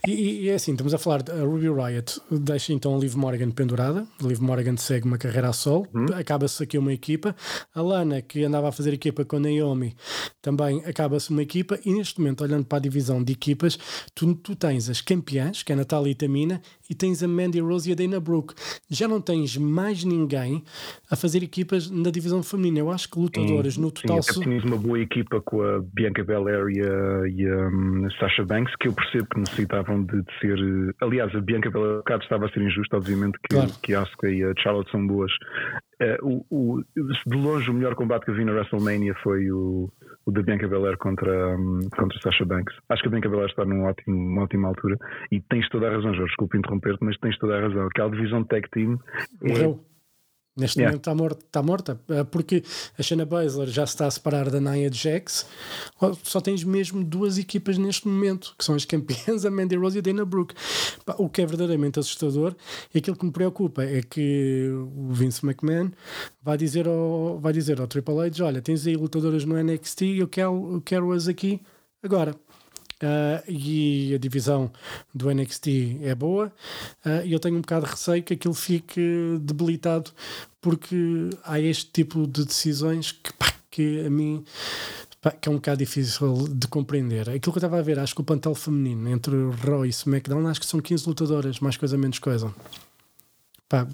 e, e, é assim, estamos a falar de Ruby Riot, deixa então a Liv Morgan pendurada, a Liv Morgan segue uma carreira a sol, hum. acaba-se aqui uma equipa, a Lana, que andava a fazer equipa com a Naomi, também acaba-se uma equipa, e neste momento, olhando para a divisão de equipas, tu, tu tens as campeãs, que é a Natália e Tamina, e tens a Mandy Rose e a Dana Brooke. Já não tens mais ninguém a fazer equipas na divisão feminina. Eu acho que lutadoras sim, no total. Sim, até uma boa equipa com a Bianca Belair e a, e a um, Sasha Banks, que eu percebo que necessitavam de, de ser. Aliás, a Bianca Belair estava a ser injusta, obviamente, que, claro. que a Asuka e a Charlotte são boas. Uh, o, o, de longe, o melhor combate que eu vi na WrestleMania foi o, o da Bianca Belair contra, um, contra Sasha Banks. Acho que a Bianca Belair está numa ótima, ótima altura e tens toda a razão, Jorge. Desculpa interromper-te, mas tens toda a razão. Aquela divisão de tag team. Morreu. É Neste yeah. momento está morta, está morta, eh, porque a Shayna Baszler já se está a separar da Nia Jax. Só tens mesmo duas equipas neste momento, que são as campeãs, a Mandy Rose e a Dana Brooke. O que é verdadeiramente assustador e aquilo que me preocupa é que o Vince McMahon vai dizer ao, vai dizer ao Triple H: Olha, tens aí lutadoras no NXT, eu quero, eu quero-as aqui agora. Uh, e a divisão do NXT é boa uh, e eu tenho um bocado de receio que aquilo fique debilitado porque há este tipo de decisões que, pá, que a mim pá, que é um bocado difícil de compreender. Aquilo que eu estava a ver, acho que o plantel feminino entre Raw e SmackDown, acho que são 15 lutadoras, mais coisa menos coisa. Pá,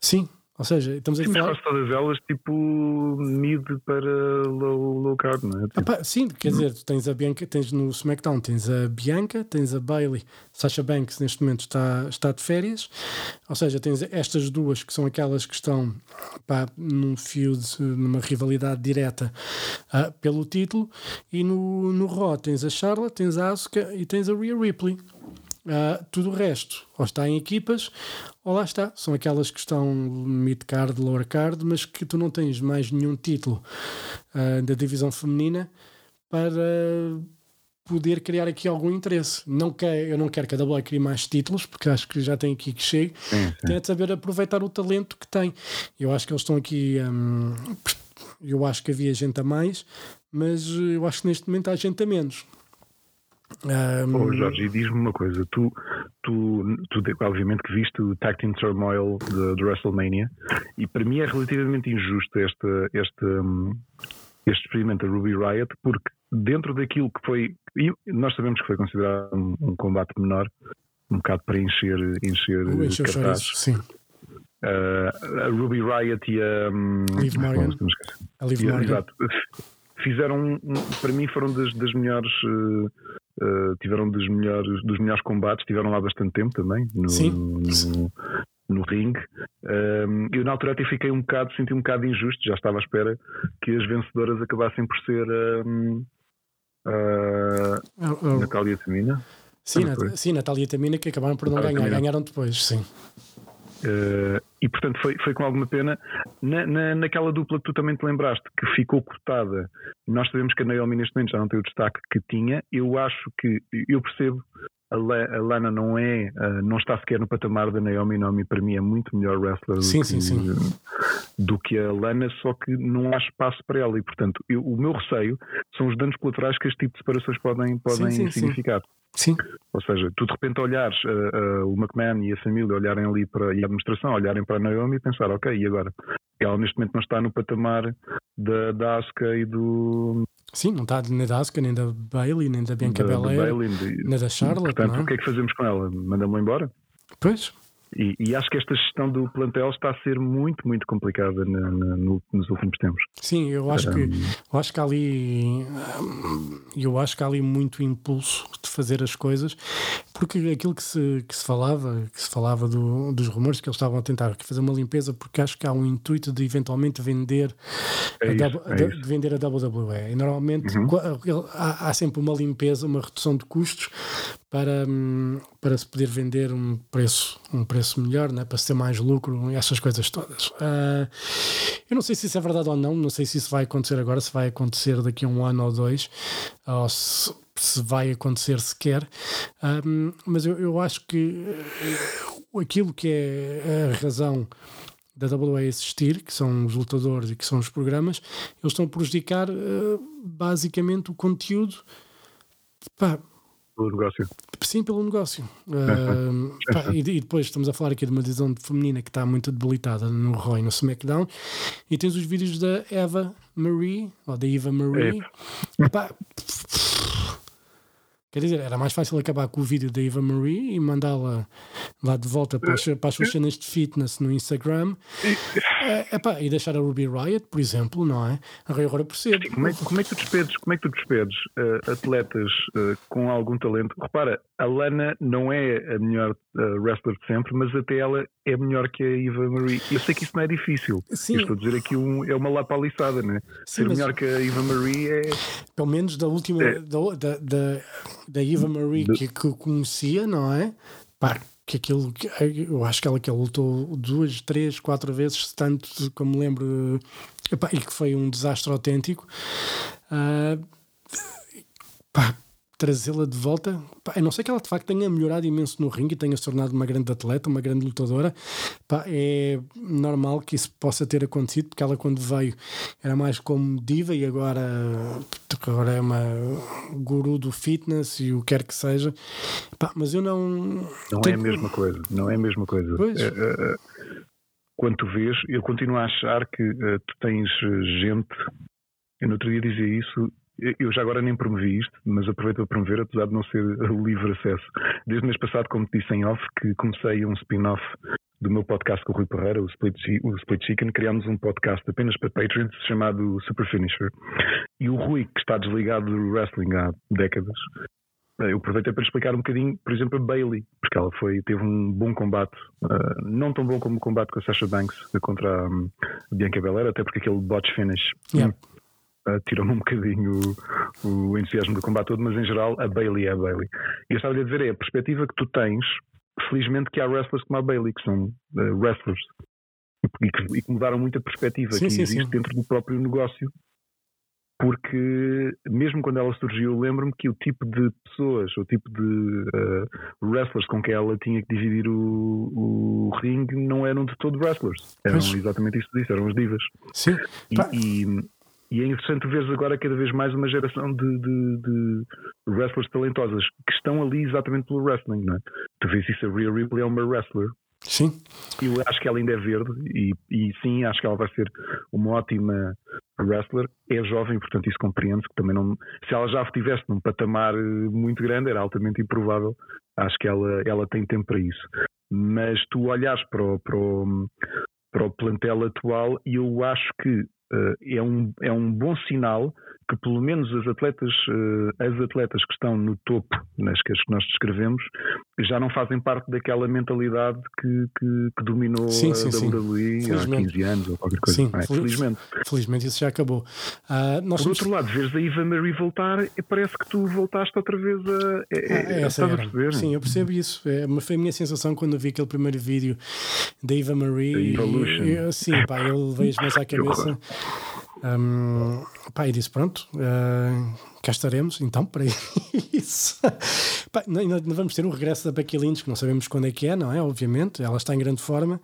sim, ou seja, estamos a sim, falar. todas elas tipo mid para low, low carb, não é? Tipo... sim, quer dizer, tu tens a Bianca, tens no SmackDown, tens a Bianca, tens a Bailey, Sasha Banks neste momento está, está de férias, ou seja, tens estas duas que são aquelas que estão pá, num feud, numa rivalidade direta uh, pelo título, e no, no Raw tens a Charlotte, tens a Asuka e tens a Rhea Ripley. Uh, tudo o resto, ou está em equipas, ou lá está, são aquelas que estão mid-card, lower-card, mas que tu não tens mais nenhum título uh, da divisão feminina para poder criar aqui algum interesse. Não quer, eu não quero que a WWE crie mais títulos, porque acho que já tem aqui que chega. Tem de saber aproveitar o talento que tem. Eu acho que eles estão aqui. Um, eu acho que havia gente a mais, mas eu acho que neste momento há gente a menos. Um... Oh, Jorge, diz-me uma coisa: tu, tu, tu, obviamente que viste o Tag Team Turmoil de, de WrestleMania e para mim é relativamente injusto este, este, hum, este experimento da Ruby Riot porque dentro daquilo que foi nós sabemos que foi considerado um, um combate menor um bocado para encher encher, encher cartaz. sim. Uh, a Ruby Riot e a um, Liv Morgan, a Liv Morgan. Exato, fizeram para mim foram das, das melhores uh, uh, tiveram dos melhores dos melhores combates tiveram lá bastante tempo também no, Sim. no, no ringue um, eu na altura até fiquei um bocado senti um bocado injusto já estava à espera que as vencedoras acabassem por ser um, uh, oh, oh. Natália Tamina sim, Nat sim, Natália Tamina que acabaram por não Natália ganhar Tamina. ganharam depois sim Uh, e portanto foi, foi com alguma pena. Na, na, naquela dupla que tu também te lembraste que ficou cortada nós sabemos que a Naomi neste momento já não tem o destaque que tinha. Eu acho que eu percebo a, a Lana não é uh, não está sequer no patamar da Naomi. Naomi para mim é muito melhor wrestler sim, do, sim, que, sim. Do que a Lana só que não há espaço para ela e portanto eu, o meu receio são os danos colaterais que este tipo de separações podem, podem sim, significar Sim. Ou seja, tu de repente olhares uh, uh, o McMahon e a família olharem ali para e a administração, olharem para a Naomi e pensar, ok, e agora? Ela neste momento não está no patamar da, da Asuka e do. Sim, não está nem da Asuka, nem da Bailey, nem da Bianca Belair, nem da Charlotte. Portanto, é? o que é que fazemos com ela? Mandamos-la embora? Pois. E, e, acho que esta gestão do plantel está a ser muito, muito complicada na, na, no, nos últimos tempos. Sim, eu acho que eu acho que há ali eu acho que há ali muito impulso de fazer as coisas, porque aquilo que se, que se falava, que se falava do, dos rumores que eles estavam a tentar fazer uma limpeza, porque acho que há um intuito de eventualmente vender é isso, a, é de, de vender a WWE. E normalmente uhum. há, há sempre uma limpeza, uma redução de custos para, hum, para se poder vender um preço, um preço melhor, né? para se ter mais lucro, essas coisas todas. Uh, eu não sei se isso é verdade ou não, não sei se isso vai acontecer agora, se vai acontecer daqui a um ano ou dois, ou se, se vai acontecer sequer, um, mas eu, eu acho que uh, aquilo que é a razão da WWE existir, que são os lutadores e que são os programas, eles estão a prejudicar uh, basicamente o conteúdo. Pá, pelo negócio. Sim, pelo negócio. Uh, pá, e, e, depois estamos a falar aqui de uma divisão feminina que está muito debilitada no Raw e no SmackDown. E tens os vídeos da Eva Marie, ou da Eva Marie. É. Pá, Quer dizer, era mais fácil acabar com o vídeo da Eva Marie e mandá-la lá de volta para as, para as suas cenas de fitness no Instagram é, epá, e deixar a Ruby Riot, por exemplo, não é? Agora percebo. Como é, como é que tu despedes, como é que tu despedes uh, atletas uh, com algum talento? Repara, a Lana não é a melhor uh, wrestler de sempre, mas até ela é melhor que a Eva Marie. Eu sei que isso não é difícil. Sim. Eu estou a dizer aqui um, é uma lapaliçada, né? Sim, Ser melhor que a Eva Marie é. Pelo menos da última. É. Da, da, da, da Eva Marie que, que eu conhecia, não é? Pá, que aquilo que eu acho que ela que ela lutou duas, três, quatro vezes, tanto como me lembro, epá, e que foi um desastre autêntico. Uh, pá, trazê-la de volta. Pá, a não sei que ela de facto tenha melhorado imenso no ringue e tenha se tornado uma grande atleta, uma grande lutadora. Pá, é normal que isso possa ter acontecido, porque ela, quando veio, era mais como diva e agora, agora é uma guru do fitness e o que quer que seja. Pá, mas eu não. Não tenho... é a mesma coisa. Não é a mesma coisa. Pois. É, é, é quando tu vês, eu continuo a achar que tu tens gente. Eu no outro dia dizia isso eu já agora nem promovi isto, mas aproveito para promover, apesar de não ser livre acesso. Desde o mês passado, como te disse em off, que comecei um spin-off do meu podcast com o Rui Pereira, o Split, o Split Chicken, criámos um podcast apenas para Patreons chamado Super Finisher. E o Rui, que está desligado do wrestling há décadas, eh, eu aproveitei para explicar um bocadinho, por exemplo, a Bailey, porque ela foi, teve um bom combate, uh, não tão bom como o combate com a Sasha Banks contra um, a Bianca Belair, até porque aquele botch finish yeah uh, tirou-me um bocadinho o, o, entusiasmo do combate todo, mas em geral a Bailey é a Bailey. E eu estava a dizer é a perspectiva que tu tens, felizmente que há wrestlers como a Bailey, que são uh, wrestlers e que, e que, mudaram muito a perspectiva sim, que sim, existe sim. dentro do próprio negócio. Porque mesmo quando ela surgiu, lembro-me que o tipo de pessoas, o tipo de uh, wrestlers com que ela tinha que dividir o, o ringue não eram de todo wrestlers. Eram Mas... exatamente isso que disse, eram as divas. Sim. E, e, e é interessante ver agora cada vez mais uma geração de, de, de, wrestlers talentosas que estão ali exatamente pelo wrestling, não é? Tu vês isso, a Rhea Ripley é uma wrestler. Sim. Eu acho que ela ainda é verde e, e sim, acho que ela vai ser uma ótima wrestler. É jovem, portanto, isso compreende-se que também não. Se ela já estivesse num patamar eh, muito grande, era altamente improvável. Acho que ela, ela tem tempo para isso. Mas tu olhas para o, para o, para o plantel atual e eu acho que é, um, é um bom sinal que pelo menos as atletas, uh, as atletas que estão no topo, nas que nós descrevemos, já não fazem parte daquela mentalidade que, que, que dominou sim, a sim, WWE sim. há 15 anos ou qualquer coisa. Sim, é? felizmente. Felizmente isso já acabou. Uh, Por somos... outro lado, vês a Eva Marie voltar e parece que tu voltaste outra vez a. É, é, essa a perceber? Sim, eu percebo isso. É, foi a minha sensação quando vi aquele primeiro vídeo da Eva Marie. Evolution. E, sim, pá, eu levei as mãos à cabeça. Um, pá, e disse: Pronto, uh, cá estaremos então para isso. Pá, ainda vamos ter o regresso da Becky Lynch, que não sabemos quando é que é, não é? Obviamente, ela está em grande forma.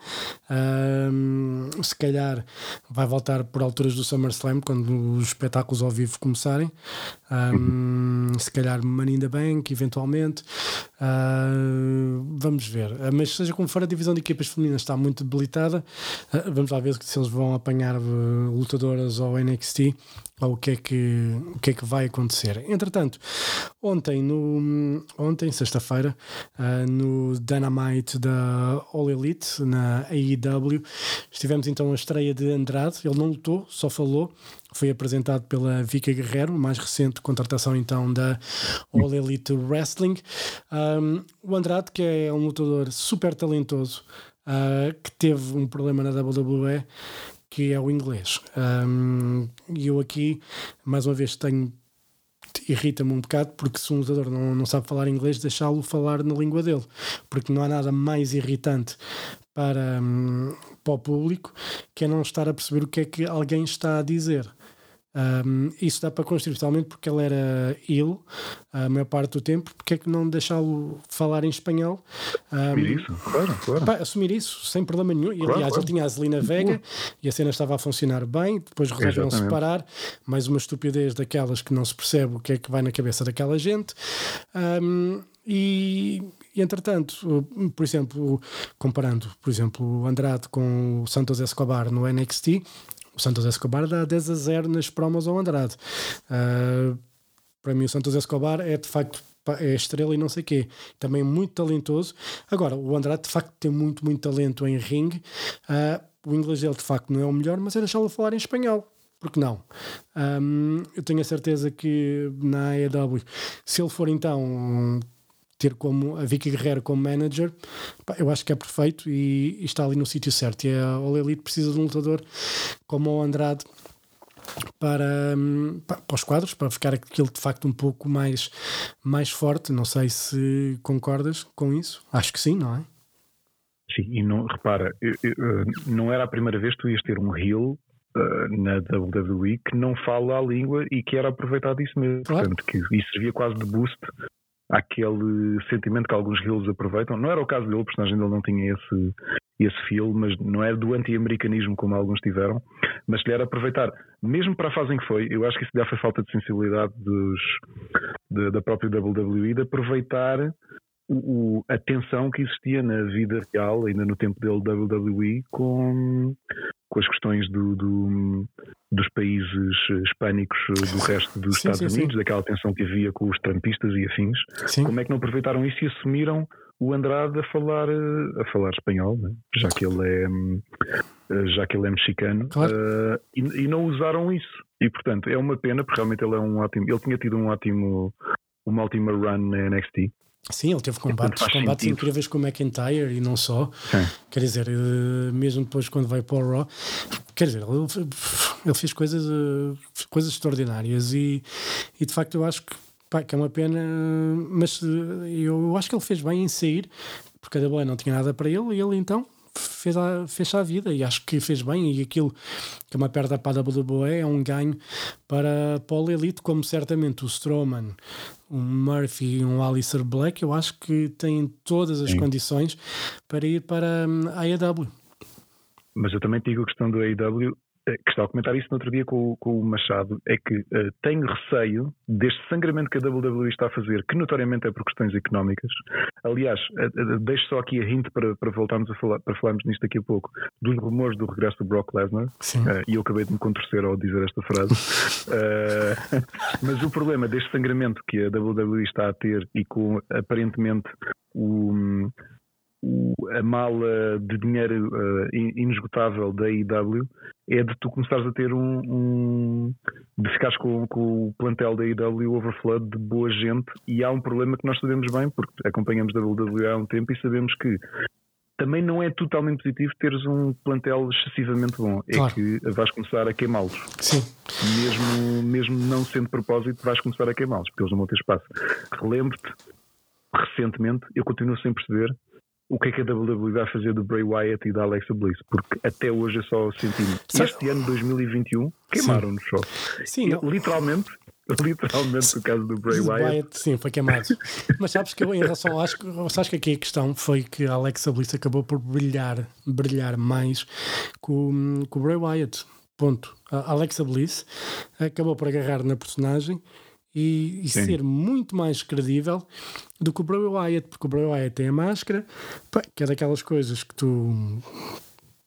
Um, se calhar vai voltar por alturas do SummerSlam, quando os espetáculos ao vivo começarem. Um, se calhar Money in the Bank, eventualmente. Uh, vamos ver. Uh, mas seja como for, a divisão de equipas femininas está muito debilitada. Uh, vamos lá ver se eles vão apanhar lutadoras ao NXT o que é que, o que, é que vai acontecer. Entretanto, ontem, no, ontem sexta-feira, no Dynamite da All Elite, na AEW, estivemos então a estreia de Andrade. Ele não lutou, só falou foi apresentado pela Vika Guerrero, mais recente contratação então da All Elite Wrestling. Um, o Andrade, que é um lutador super talentoso, uh, que teve um problema na WWE, que é o inglês. Um, e eu aqui, mais uma vez, tenho irrita-me um bocado porque se um lutador não, não sabe falar inglês, deixá-lo falar na língua dele, porque não há nada mais irritante para, um, para o público que é não estar a perceber o que é que alguém está a dizer. Um, isso dá para construir, especialmente porque ele era ele a maior parte do tempo, porque é que não deixá-lo falar em espanhol? Um, assumir isso, claro, claro. Pá, assumir isso, sem problema nenhum. E, claro, aliás, claro. ele tinha a Zelina Vega e a cena estava a funcionar bem, depois resolveram separar. Mais uma estupidez daquelas que não se percebe o que é que vai na cabeça daquela gente. Um, e, e, entretanto, por exemplo, comparando, por exemplo, o Andrade com o Santos Escobar no NXT, o Santos Escobar dá 10 a 0 nas promos ao Andrade. Uh, para mim, o Santos Escobar é de facto é estrela e não sei quê. Também muito talentoso. Agora, o Andrade de facto tem muito, muito talento em ring. Uh, o inglês dele de facto não é o melhor, mas é deixá-lo falar em espanhol. Porque não? Um, eu tenho a certeza que na AEW, se ele for então ter como a Vicky Guerreiro como manager, pá, eu acho que é perfeito e, e está ali no sítio certo. E a All Elite precisa de um lutador como o Andrade para, para, para os quadros, para ficar aquilo de facto um pouco mais, mais forte. Não sei se concordas com isso. Acho que sim, não é? Sim, e não, repara, eu, eu, não era a primeira vez que tu ias ter um heel uh, na WWE que não fala a língua e que era aproveitado isso mesmo. Claro. Portanto, que isso servia quase de boost aquele sentimento que alguns heels aproveitam. Não era o caso dele, o personagem dele não tinha esse, esse feel, mas não é do anti-americanismo como alguns tiveram, mas que era aproveitar, mesmo para a fase em que foi, eu acho que isso já foi falta de sensibilidade dos, de, da própria WWE, de aproveitar o, a tensão que existia na vida real, ainda no tempo dele WWE, com, com as questões do, do, dos países hispânicos do resto dos sim, Estados sim, Unidos, sim. daquela tensão que havia com os trampistas e afins. Como é que não aproveitaram isso e assumiram o Andrade a falar, a falar espanhol, né? já que ele é já que ele é mexicano, claro. uh, e, e, não usaram isso. E portanto é uma pena, porque realmente ele é um ótimo. Ele tinha tido um ótimo, uma ótima run na NXT. Sim, ele teve combates, combates incríveis com o McIntyre e não só. Sim. Quer dizer, eh, mesmo depois quando veio para o Raw, quer dizer, ele, ele fez coisas, eh, coisas extraordinárias e, e de facto eu acho que, pá, que é uma pena, mas eh, eu acho que ele fez bem em sair, porque a WWE não tinha nada para ele e ele então fez a, fez a vida e acho que fez bem. E aquilo que é uma perda para a WWE é um ganho para, para o Elite, como certamente o Strowman, um Murphy e um Alistair Black. Eu acho que têm todas as Sim. condições para ir para hum, a AEW. Mas eu também digo a questão do AEW que está a comentar isso no outro dia com, com o Machado, é que uh, tenho receio deste sangramento que a WWE está a fazer, que notoriamente é por questões económicas. Aliás, uh, uh, deixo só aqui a hint para, para voltarmos a falar, para falarmos nisto daqui a pouco, dos rumores do regresso do Brock Lesnar, e eu acabei de me contorcer ao dizer esta frase. mas o problema deste sangramento que a WWE está a ter e com aparentemente o o, a mala de dinheiro uh, inesgotável da IW é de tu começares a ter um, um de ficares com, com, o plantel da IW overflow de boa gente e há um problema que nós sabemos bem porque acompanhamos WWE há um tempo e sabemos que também não é totalmente positivo teres um plantel excessivamente bom. É claro. que vais começar a queimá-los. Sim. Mesmo, mesmo não sendo propósito, vais começar a queimá-los, porque eles não vão ter espaço. Relembro-te, recentemente, eu continuo sem perceber o que é que a WWE vai fazer do Bray Wyatt e da Alexa Bliss, porque até hoje é só senti Este ano 2021 queimaram no show. Sim, literalmente, literalmente o caso do Bray Wyatt. Wyatt. Sim, foi queimado. Mas sabes que eu, em relação, acho, acho que aqui a questão foi que a Alexa Bliss acabou por brilhar, brilhar mais com, com o Bray Wyatt. Ponto. A Alexa Bliss acabou por agarrar na personagem e, e ser muito mais credível do que o Bray Wyatt, porque o Bray Wyatt tem a máscara, que é daquelas coisas que tu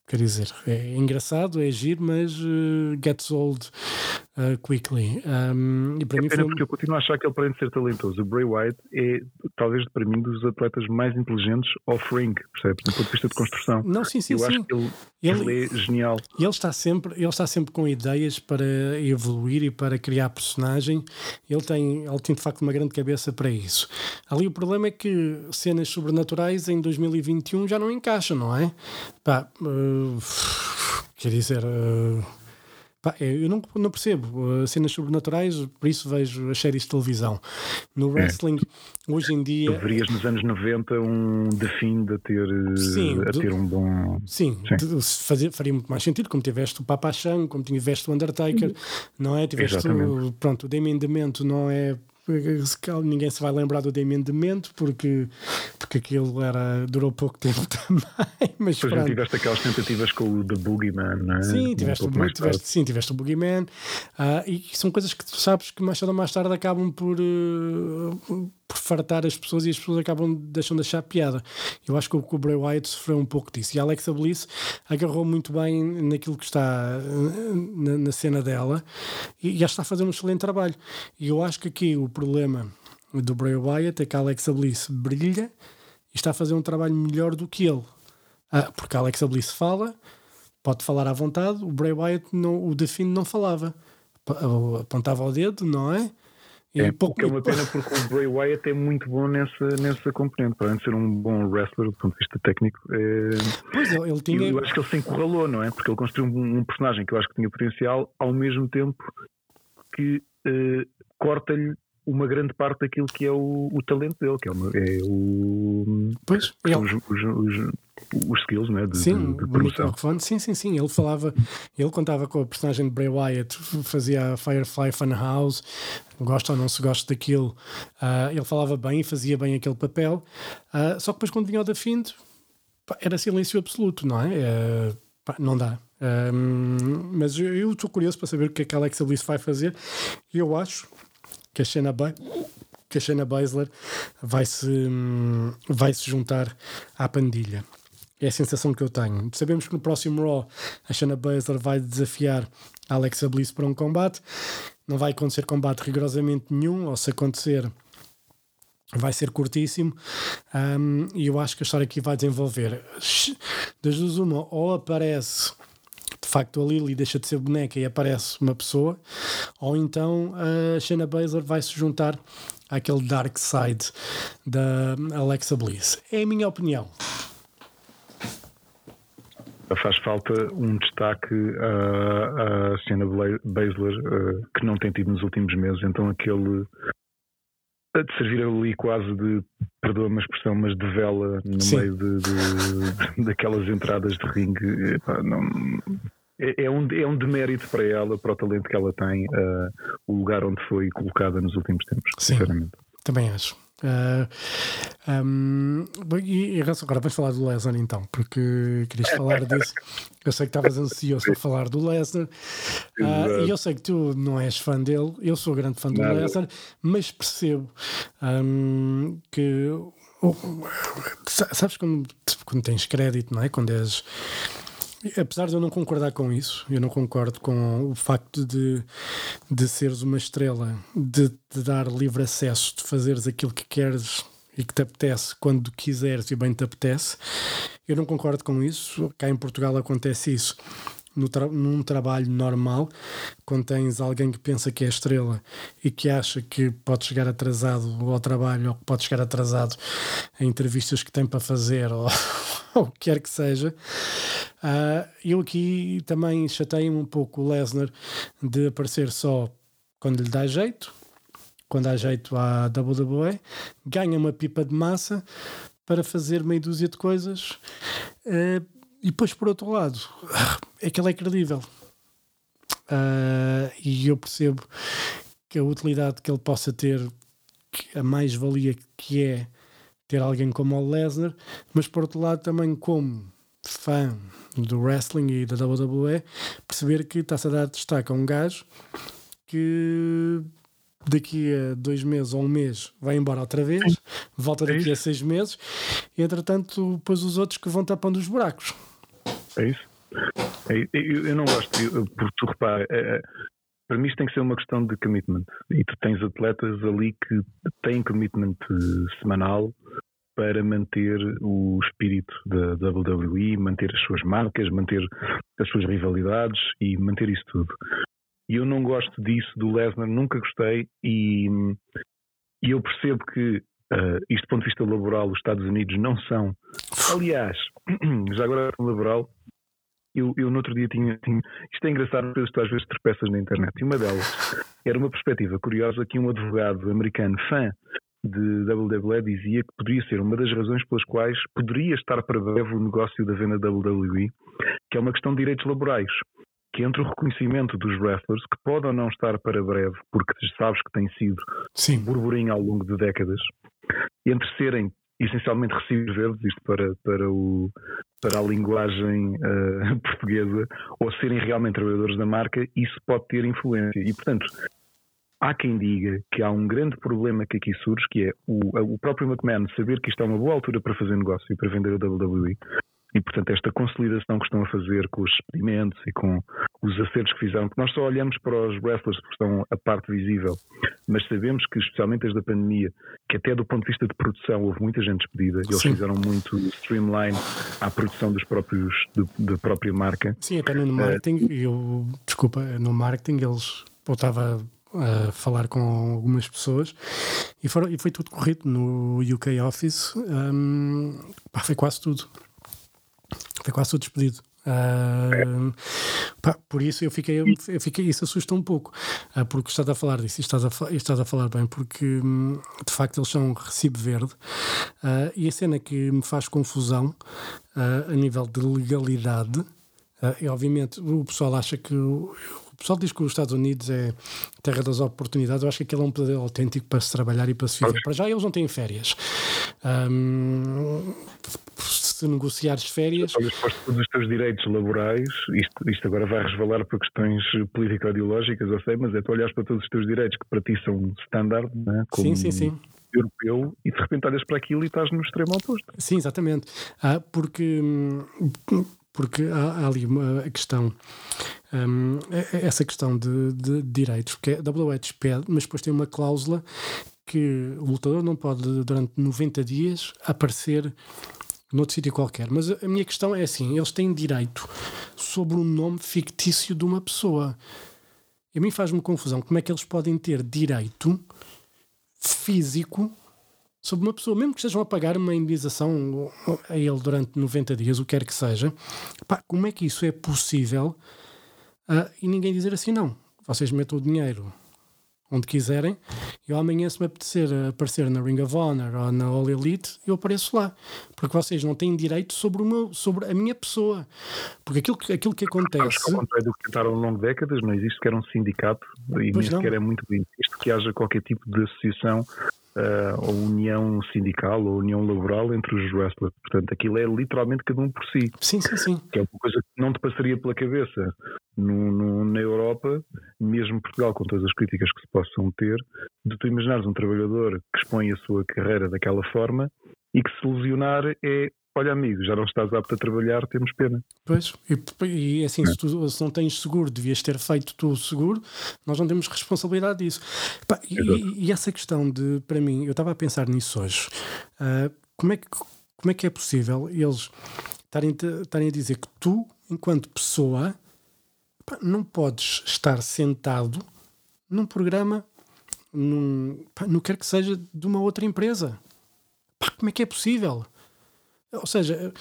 Quer dizer, é engraçado, é giro, mas uh, gets old uh, quickly. Um, e para é mim foi... porque eu continuo a achar que ele, para ser talentoso, o Bray Wyatt é, talvez, para mim, dos atletas mais inteligentes off-ring, percebes? Do ponto de vista de construção. Não, sim, sim, eu sim. acho que ele, ele, ele, é genial. Ele está, sempre, ele está sempre com ideias para evoluir e para criar personagem. Ele tem, ele tem, de facto, uma grande cabeça para isso. Ali o problema é que cenas sobrenaturais em 2021 já não encaixam, não é? Pá, uh, quer dizer. Uh, pá, eu não, não percebo uh, cenas sobrenaturais, por isso vejo as séries de televisão. No é. wrestling, é. hoje em dia. Tu verias nos anos 90 um define de ter, sim, a ter um bom. Sim, sim. Fazer, faria muito mais sentido, como tiveste o Papa Chan, como tiveste o Undertaker, não é? Tiveste o, pronto, o Damien Demento, não é ninguém se vai lembrar do Damien Demento porque, porque aquilo era, durou pouco tempo também. Mas não tiveste aquelas tentativas com o The Boogeyman, não é? Sim, tiveste, um tiveste, sim, tiveste o Boogeyman. Uh, e são coisas que tu sabes que mais cedo ou mais tarde acabam por. Uh, por fartar as pessoas e as pessoas acabam deixando de achar piada. Eu acho que o, Bray Wyatt sofreu um pouco disso. E a Alexa Bliss agarrou muito bem naquilo que está na, na cena dela e já está a fazer um excelente trabalho. E eu acho que aqui o problema do Bray Wyatt é que a Alexa Bliss brilha e está a fazer um trabalho melhor do que ele. Ah, porque a Alexa Bliss fala, pode falar à vontade, o Bray Wyatt, não, o Define não falava. Apontava o dedo, não é? É, pouco... é uma pena porque o Bray Wyatt é muito bom nessa, nessa componente. Para além de ser um bom wrestler do ponto de vista técnico, é... pois ele, ele tinha... eu acho que ele se encurralou, não é? Porque ele construiu um, um personagem que eu acho que tinha potencial, ao mesmo tempo que uh, corta-lhe uma grande parte daquilo que é o, o talento dele, que é, uma, é o. Pois, ele... os, os, os, os, skills né, de, sim, de, de produção. Sim, sim, sim. Ele falava, ele contava com a personagem de Bray Wyatt, fazia a Firefly Funhouse, gosta ou não se gosta daquilo. Uh, ele falava bem e fazia bem aquele papel. Uh, só que depois, quando vinha ao da fim, era silêncio absoluto, não é? Uh, pá, não dá. Um, mas eu estou curioso para saber o que é que a Alexa Bliss vai fazer. Eu acho que a Shayna, ba que a Shayna Baszler vai se, vai se juntar à pandilha. É a sensação que eu tenho. Sabemos que no próximo Raw a Shayna Baszler vai desafiar a Alexa Bliss para um combate. Não vai acontecer combate rigorosamente nenhum, ou se acontecer, vai ser curtíssimo. Um, e eu acho que a história aqui vai desenvolver. Das duas, uma, ou aparece de facto a Lily deixa de ser boneca e aparece uma pessoa, ou então a Shayna Baszler vai se juntar àquele dark side da Alexa Bliss. É a minha opinião. Faz falta um destaque à, à Shayna Baszler uh, que não tem tido nos últimos meses, então aquele de servir ali quase de, perdoa-me a expressão, mas de vela no Sim. meio de, de, de, daquelas entradas de ringue. Epá, não, é, é, um, é um demérito para ela, para o talento que ela tem, uh, o lugar onde foi colocada nos últimos tempos, Sim, sinceramente. Também acho. Uh, um, e, e agora vamos falar do Lesnar então, porque querias falar disso. Eu sei que estavas ansioso a falar do Lesnar uh, e eu sei que tu não és fã dele, eu sou grande fã do Nada. Lesnar, mas percebo um, que oh, sabes quando, quando tens crédito, não é? Quando és apesar de eu não concordar com isso, eu não concordo com o facto de, de seres uma estrela, de, de dar livre acesso, de fazeres aquilo que queres e que te apetece quando quiseres e bem te apetece. Eu não concordo com isso. Cá em Portugal acontece isso no tra num trabalho normal, quando tens alguém que pensa que é estrela e que acha que pode chegar atrasado ao trabalho ou que pode chegar atrasado a entrevistas que tem para fazer ou, o que quer que seja. Uh, eu aqui também chatei-me um pouco o Lesnar de aparecer só quando lhe dá jeito, quando dá jeito à WWE, ganha uma pipa de massa para fazer meia dúzia de coisas. Uh, e depois, por outro lado, é que ele é credível. Uh, e eu percebo que a utilidade que ele possa ter, a mais-valia que é ter alguém como o Lesnar, mas por outro lado, também como fã do wrestling e da WWE, perceber que está-se a dar destaque a um gajo que daqui a dois meses ou um mês vai embora outra vez, volta daqui a seis meses, e entretanto, depois os outros que vão tapando os buracos. É isso? É, eu, eu, não gosto, eu, porque tu repara, é, é, para mim isto tem que ser uma questão de commitment. E tu tens atletas ali que têm commitment semanal para manter o espírito da WWE, manter as suas marcas, manter as suas rivalidades e manter isso tudo. E eu não gosto disso do Lesnar, nunca gostei e, e eu percebo que uh, isto do ponto de vista laboral os Estados Unidos não são. Aliás, já agora laboral, eu, eu no outro dia tinha, tinha Isto é engraçado, porque tu às vezes tropeças na internet. E uma delas era uma perspectiva curiosa que um advogado americano fã de WWE dizia que poderia ser uma das razões pelas quais poderia estar para breve o negócio da venda da WWE, que é uma questão de direitos laborais. Que entre o reconhecimento dos wrestlers, que pode ou não estar para breve, porque sabes que tem sido Sim. burburinho ao longo de décadas, entre serem essencialmente recibos verdes, isto para, para, o, para a linguagem uh, portuguesa, ou serem realmente trabalhadores da marca, isso pode ter influência. E, portanto, há quem diga que há um grande problema que aqui surge, que é o, o próprio McMahon saber que isto é uma boa altura para fazer negócio e para vender a WWE, e, portanto, esta consolidação que estão a fazer com os experimentos e com os acertos que fizeram, porque nós só olhamos para os wrestlers porque estão a parte visível, mas sabemos que, especialmente desde a pandemia, que até do ponto de vista de produção houve muita gente despedida, eles Sim. fizeram muito streamline à produção dos próprios, da própria marca. Sim, até no marketing, uh, eu, desculpa, no marketing eles, eu estava a falar com algumas pessoas e, foram, e foi tudo corrido no UK Office, um, pá, foi quase tudo. Foi quase tudo despedido. Uh, pá, por isso eu fiquei, eu fiquei, isso assusta um pouco, uh, porque estás a falar disso, estás a, estás a falar bem, porque de facto eles são um recibo verde uh, e a cena que me faz confusão a nível de legalidade. e obviamente o pessoal acha que o, o pessoal diz que os Estados Unidos é terra das oportunidades. Eu acho que aquele é um poder autêntico para se trabalhar e para se viver. Para já eles não têm férias. Um, se negociares férias. Para todos os teus direitos laborais, isto, isto agora vai resvalar para questões político-ideológicas, eu sei, mas é tu olhas para todos os teus direitos que para ti são standard, né? Como sim, sim, sim europeu e de repente olhas para aquilo e estás no extremo oposto. Sim, exatamente. Ah, porque hum, porque há, há ali uma questão, um, essa questão de, de, direitos, porque a WH pede, mas depois tem uma cláusula que o lutador não pode, durante 90 dias, aparecer noutro sítio qualquer. Mas a minha questão é assim: eles têm direito sobre o um nome fictício de uma pessoa. E a mim faz-me confusão como é que eles podem ter direito físico sobre uma pessoa, mesmo que estejam a pagar uma indenização a ele durante 90 dias, o que quer que seja, pá, como é que isso é possível uh, e ninguém dizer assim, não, vocês metam o dinheiro onde quiserem e amanhã se me apetecer aparecer na Ring of Honor ou na All Elite, eu apareço lá. Porque vocês não têm direito sobre, o meu, sobre a minha pessoa. Porque aquilo, aquilo que acontece... Acho que ao contrário do que tentaram ao longo de décadas, não existe sequer um sindicato e nem sequer é muito bem visto que haja qualquer tipo de associação uh, a união sindical ou a união laboral entre os wrestlers. Portanto, aquilo é literalmente cada um por si. Sim, sim, sim. Que é uma coisa que não te passaria pela cabeça no, no, na Europa, mesmo Portugal, com todas as críticas que se possam ter, de tu imaginares um trabalhador que expõe a sua carreira daquela forma e que se lesionar é olha amigo, já não estás apto a trabalhar, temos pena. Pois, e, e assim, é. se, tu, se, não tens seguro, devias ter feito tu o seguro, nós não temos responsabilidade disso. Pá, e, e, essa questão de, para mim, eu estava a pensar nisso hoje, uh, como, é que, como é que é possível eles estarem, estarem a dizer que tu, enquanto pessoa, pá, não podes estar sentado num programa, num, pá, não quer que seja de uma outra empresa. Pá, como é que é possível? Ou seja,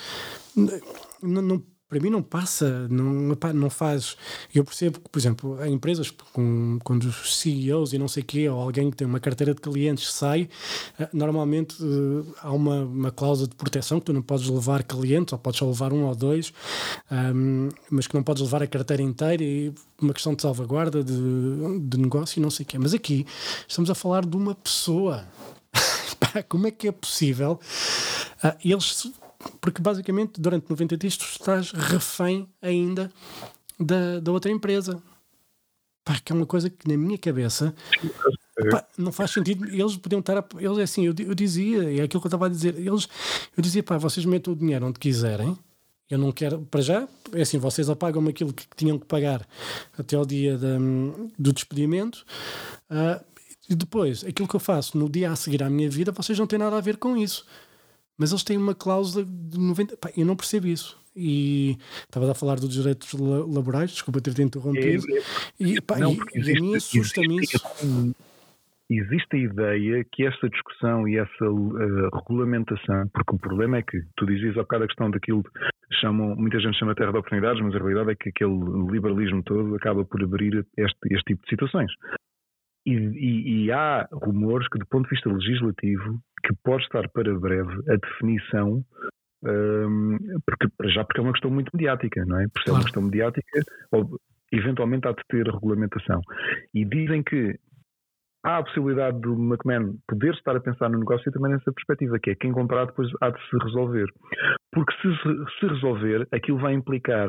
não, não, para mim não passa, não, não faz. Eu percebo que, por exemplo, em empresas com, quando os CEOs e não sei o quê, ou alguém que tem uma carteira de clientes sai, eh, normalmente eh, há uma, uma cláusula de proteção que tu não podes levar clientes, ou podes só levar um ou dois, um, mas que não podes levar a carteira inteira e uma questão de salvaguarda de, de negócio e não sei o quê. Mas aqui estamos a falar de uma pessoa. Como é que é possível? Uh, eles porque basicamente durante 90 dias tu estás refém ainda da, da outra empresa. Pá, que é uma coisa que na minha cabeça pá, não faz sentido. Eles podiam estar. A, eles é assim, eu, eu dizia, é aquilo que eu estava a dizer. Eles, eu dizia, pá, vocês metem o dinheiro onde quiserem. Eu não quero, para já, é assim, vocês apagam-me aquilo que tinham que pagar até ao dia do despedimento. Uh, e depois, aquilo que eu faço no dia a seguir à minha vida, vocês não têm nada a ver com isso mas eles têm uma cláusula de 90. Pá, eu não percebo isso. E estava a falar dos direitos laborais, desculpa ter-te interrompido. É, é, e, pá, não, e, existe, a mim assusta-me isso. Existe a ideia que essa discussão e essa uh, regulamentação, porque o problema é que tu dizias há bocado a questão daquilo que chamam, muita gente chama terra de oportunidades, mas a realidade é que aquele liberalismo todo acaba por abrir este, este tipo de situações. E, e, e, há rumores que, do ponto de vista legislativo, que pode estar para breve a definição, um, porque, já porque é uma questão muito mediática, não é? Por ser claro. uma questão mediática, ou, eventualmente há de ter regulamentação. E dizem que há a possibilidade do McMahon poder estar a pensar no negócio também nessa perspectiva, que é quem comprar depois há de se resolver. Porque se se resolver, aquilo vai implicar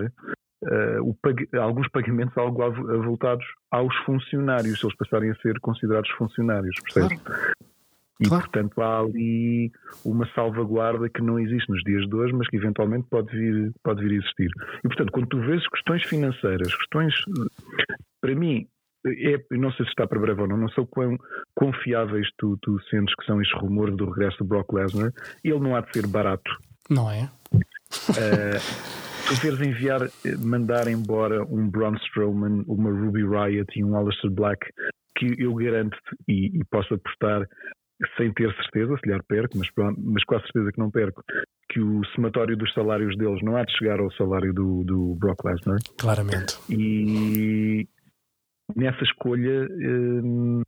uh, pag alguns pagamentos algo avultados aos funcionários, se eles passarem a ser considerados funcionários, percebes? Claro. E, claro. portanto, há ali uma salvaguarda que não existe nos dias de hoje, mas que eventualmente pode vir, pode vir a existir. E, portanto, quando tu vês questões financeiras, questões. Para mim, é, não sei se está para breve ou não, não sei quão confiáveis tu, tu sentes que são estes rumores do regresso do Brock Lesnar. Ele não há de ser barato. Não é? Uh, tu veres enviar, eh, mandar embora um Braun Strowman, uma Ruby Riot e um Aleister Black, que eu garanto e, e posso apostar sem ter certeza, se lhe perco, mas, mas com a certeza que não perco, que o somatório dos salários deles não há de chegar ao salário do, do Brock Lesnar. Claramente. E nessa escolha hum,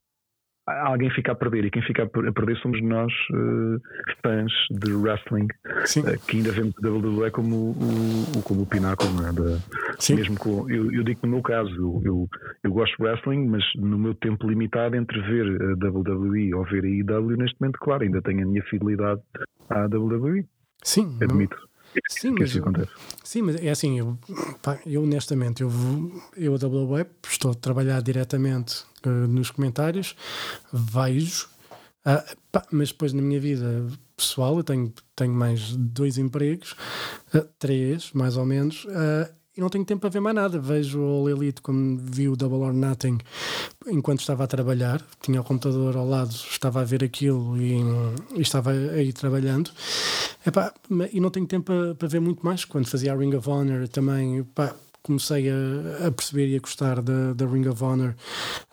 alguém fica a perder e quem fica a perder somos nós uh, fãs de wrestling. Uh, que ainda vemos a WWE como o, como o pináculo é? da, mesmo com, eu, eu, digo no meu caso eu, eu, eu, gosto de wrestling mas no meu tempo limitado entre ver a WWE ou ver a IW neste momento claro ainda tenho a minha fidelidade à WWE Sim, admito Sim, mas, sim, mas é assim, eu, pá, eu honestamente, eu, eu a WWE estou a trabalhar diretamente uh, nos comentários, vejo, uh, pá, mas depois na minha vida pessoal eu tenho, tenho mais dois empregos, uh, três mais ou menos, e não tenho tempo para ver mais nada. Vejo o Elite como vi o Double or Nothing enquanto estava a trabalhar, tinha o computador ao lado, estava a ver aquilo e, e estava aí trabalhando. Epá, e não tenho tempo para, ver muito mais. Quando fazia a Ring of Honor também, epá, comecei a, a, perceber e a gostar da, da Ring of Honor,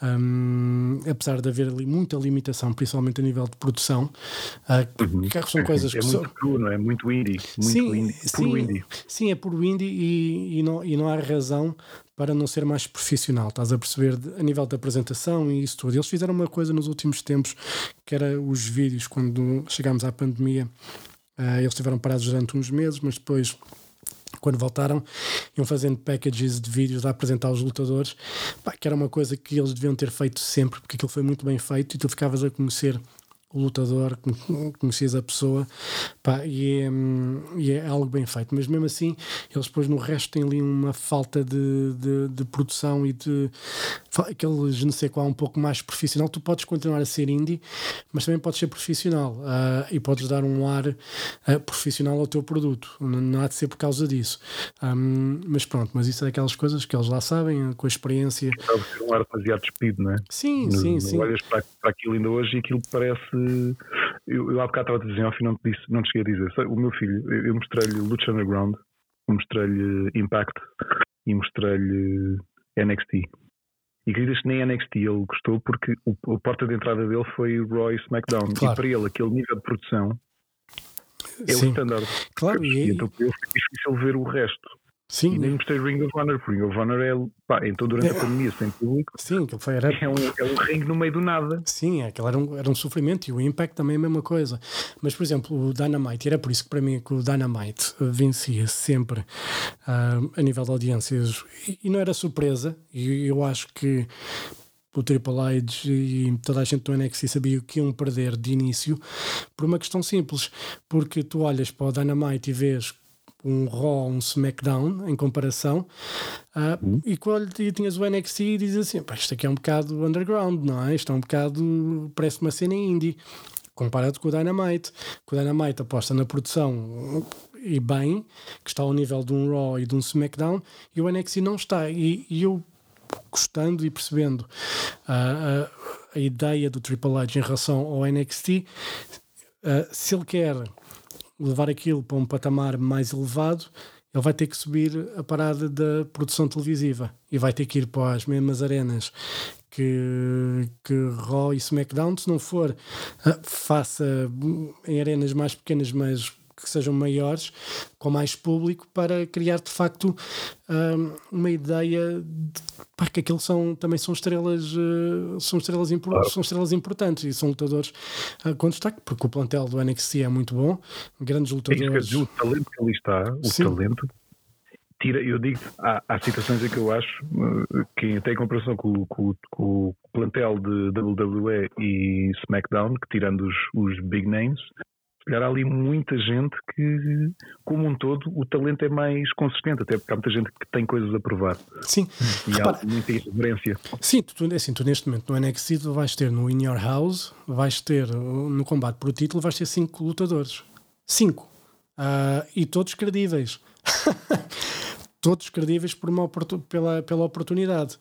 um, apesar de haver ali muita limitação, principalmente a nível de produção. Uh, uhum. Que são coisas é que muito cru, não é? Muito indie. Muito sim, indie, sim, indie. Sim, é puro indie e, e, não, e não há razão para não ser mais profissional. Estás a perceber a nível da apresentação e isso tudo. Eles fizeram uma coisa nos últimos tempos que era os vídeos, quando chegámos à pandemia. Uh, eles estiveram parados durante uns meses, mas depois quando voltaram, iam fazendo packages de vídeos a apresentar os lutadores, pá, que era uma coisa que eles deviam ter feito sempre, porque aquilo foi muito bem feito e tu ficavas a conhecer o lutador, con- conhecias a pessoa, pá, e, é, hum, e é algo bem feito. Mas mesmo assim, eles depois no resto têm ali uma falta de, de, de produção e de aquele je ne sais quoi um pouco mais profissional. Tu podes continuar a ser indie, mas também podes ser profissional ah, e podes dar um ar ah, profissional ao teu produto. Não, não há de ser por causa disso. Hum, mas pronto, mas isso é daquelas coisas que eles lá sabem, com a experiência. Acaba de ser um ar demasiado despido, não é? Sim, No- sim, no- sim. Olhas para, para aquilo ainda hoje e aquilo parece. Eu, eu há bocado estava a dizer, ao fim não te, disse, não te cheguei a dizer. O meu filho, eu, eu mostrei-lhe Lucha Underground, mostrei-lhe Impact e mostrei-lhe NXT. E acreditas que nem NXT ele gostou porque o, a porta de entrada dele foi o Roy SmackDown. Claro. E para ele, aquele nível de produção é Sim, o standard. claro, E e, então para ele foi difícil ver o resto. Sim, E nem mostrei Ring of Honor, porque Ring of Honor é. Pá, então durante a pandemia, sem público, sim, aquilo foi, era, é um, é um ringue no meio do nada. Sim, é, aquilo era um, era um sofrimento e o Impact também é a mesma coisa. Mas, por exemplo, o Dynamite, era por isso que para mim que o Dynamite vencia sempre ah, a nível de audiências e, e não era surpresa. E eu acho que o Triple H e toda a gente do NXT sabia que iam perder de início por uma questão simples, porque tu olhas para o Dynamite e vês um Raw, um SmackDown em comparação, ah, e quando e tinhas o NXT e dizes assim: "Pá, isto aqui é um bocado underground, não é? Isto é um bocado, parece uma cena indie. Comparado com o Dynamite, que o Dynamite aposta na produção e bem, que está ao nível de um Raw e de um SmackDown, e o NXT não está. E, e eu gostando e percebendo ah, a, a ideia do Triple H em relação ao NXT, ah, se ele quer levar aquilo para um patamar mais elevado, ele vai ter que subir a parada da produção televisiva e vai ter que ir para as mesmas arenas que, que Raw e SmackDown, se não for, ah, faça em arenas mais pequenas, mas que sejam maiores, com mais público, para criar de facto hum, uma ideia de, pá, que aquilo são, também são estrelas, eh, são, estrelas impor- são estrelas importantes e são lutadores ah, com destaque, porque o plantel do NXT é muito bom, grandes lutadores. o talento que ali está, o Sim. talento, tira, eu digo, há, há situações em que eu acho eh, que até em comparação com, o- com com o plantel de WWE e SmackDown, que tirando os, os big names, se calhar há ali muita gente que, como um todo, o talento é mais consistente, até porque há muita gente que tem coisas a provar Sim, e repara, há muita irreverência. Sim, tu, tu- assim, tu neste momento no NXT vais ter no In Your House, vais ter uh, no combate por título, vais ter cinco lutadores. Cinco. Ah, e todos credíveis. todos credíveis por uma pela, pela oportunidade.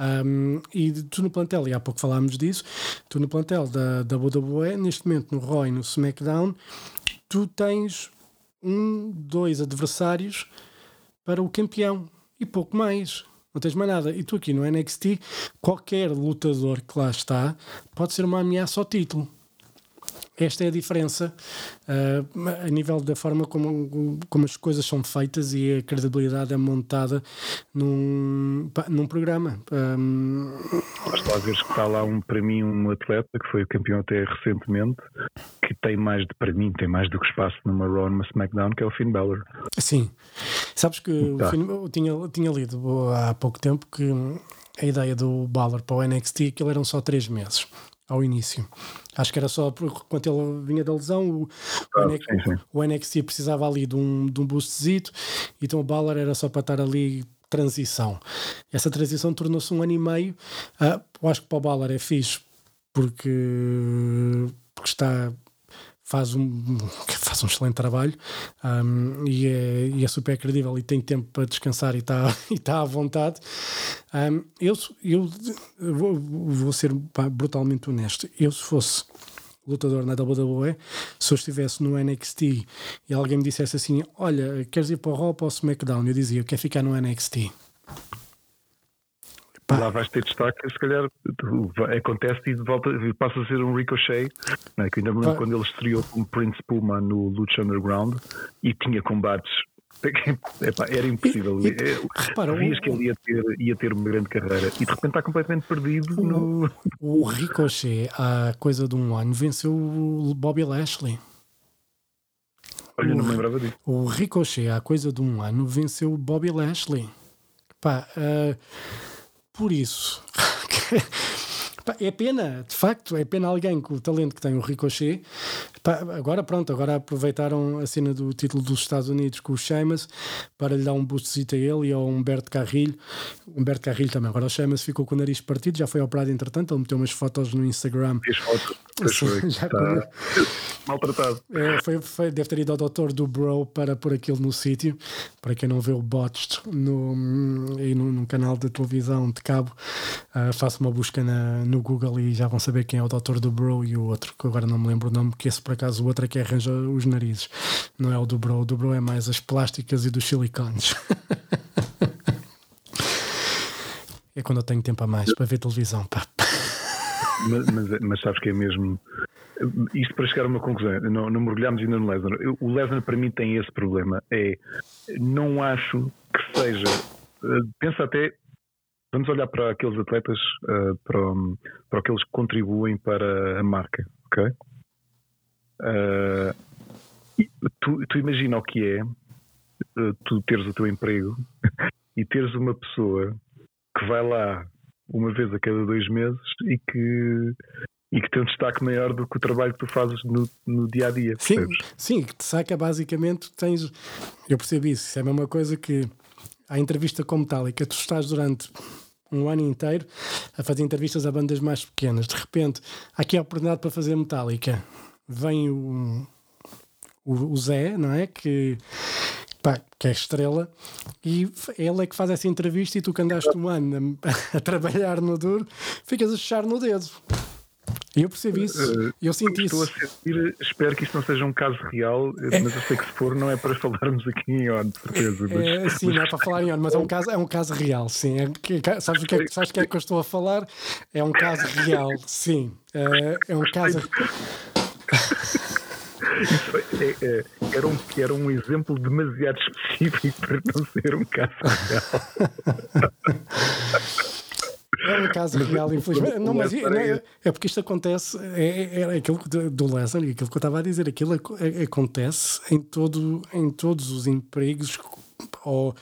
Um, e tu no plantel, e há pouco falámos disso, tu no plantel da, da WWE, neste momento no Raw e no SmackDown, tu tens um, dois adversários para o campeão e pouco mais. Não tens mais nada. E tu aqui no NXT, qualquer lutador que lá está pode ser uma ameaça ao título. Esta é a diferença ah, a nível da forma como, como as coisas são feitas e a credibilidade é montada num, num programa. Um, lá ver que está lá um, para mim um atleta que foi campeão até recentemente, que tem mais de, para mim, tem mais do que espaço numa Raw numa SmackDown, que é o Finn Balor. Sim. Sabes que Tá. filme- eu tinha, eu tinha lido há pouco tempo que a ideia do Balor para o NXT que ele eram só três meses ao início. Acho que era só por quando ele vinha da lesão, o, o Ah, NXT, sim, sim. o NXT precisava ali de um, de um boostzito, então o Balor era só para estar ali transição. Essa transição tornou-se um ano e meio. Ah, eu acho que para o Balor é fixe porque, porque está faz um, faz um excelente trabalho um, e, é, e é super credível e tem tempo para descansar e está e tá à vontade. Um, eu eu vou, vou ser brutalmente honesto. Eu, se fosse lutador na WWE, se eu estivesse no NXT e alguém me dissesse assim: Olha, queres ir para o Raw ou para o SmackDown? Eu dizia: Eu quero ficar no NXT. Lá vais ter destaque, se calhar acontece e volta, passa a ser um ricochet. Não é? Que ainda me lembro quando ele estreou como Prince Puma no Lucha Underground e tinha combates. Epá, era impossível. E- e- É, repara, Vias o- que ele ia ter, ia ter uma grande carreira e de repente está completamente perdido no. O Ricochet, há coisa de um ano, venceu o Bobby Lashley. Olha, não me lembrava disso. O Ricochet, há coisa de um ano, venceu o Bobby Lashley. Pá, ah, por isso, é pena, de facto, é pena alguém com o talento que tem o Ricochet. Pá, agora, pronto, agora aproveitaram a cena do título dos Estados Unidos com o Sheamus para lhe dar um boostzinho a ele e ao Humberto Carrilho. Humberto Carrilho também. Agora o Sheamus ficou com o nariz partido, já foi operado entretanto. Ele meteu umas fotos no Instagram. Fez fotos. Foi. Já Está maltratado. É, foi, foi- deve ter ido ao doutor do Bro para pôr aquilo no sítio. Para quem não vê o Botched no, aí no, num canal de televisão de cabo, ah, faça uma busca na- no Google e já vão saber quem é o doutor do Bro e o outro, que agora não me lembro o nome, porque esse por acaso o outro é que arranja os narizes. Não é o do Bro, o do Bro é mais as plásticas e dos silicones. é quando eu tenho tempo a mais para ver televisão. Pá. Mas, mas, mas sabes que é mesmo. Isto para chegar a uma conclusão, não, não mergulhámos ainda no Lesnar. O Lesnar para mim tem esse problema. É não acho que seja. eh, Pensa até. Vamos olhar para aqueles atletas, eh, para, para aqueles que contribuem para a marca, ok? E tu, tu imagina o que é eh, tu teres o teu emprego e teres uma pessoa que vai lá uma vez a cada dois meses e que, e que tem um destaque maior do que o trabalho que tu fazes no, no dia a dia. Sim, percebes? sim, que te saca basicamente, tens. Eu percebi isso, isso é a mesma coisa que a entrevista com Metallica, tu estás durante um ano inteiro a fazer entrevistas a bandas mais pequenas. De repente, há aqui a oportunidade para fazer Metallica. Vem o, o, o Zé, não é? Que, pá, que é estrela, e ele é que faz essa entrevista e tu que andaste um ano a, a trabalhar no duro, ficas a fechar no dedo. Eu percebi isso, eu senti Estou a isso. sentir, espero que isto não seja um caso real, mas eu sei que se for, não é para falarmos aqui em on, de certeza. Mas, É, sim, não é para falar em ONU, mas é um caso, é um caso real, sim. É, sabes o que é, que- sabes que é que eu estou a falar? É um caso real, sim. É, é um caso. É- é- era, um, era um exemplo demasiado específico para não ser um caso real. É um caso real, infelizmente. Não, mas não, é é, é porque isto acontece, é, é, é aquilo do- Lesnar e aquilo que eu estava a dizer, aquilo é- acontece em, todo, em todos os empregos, ou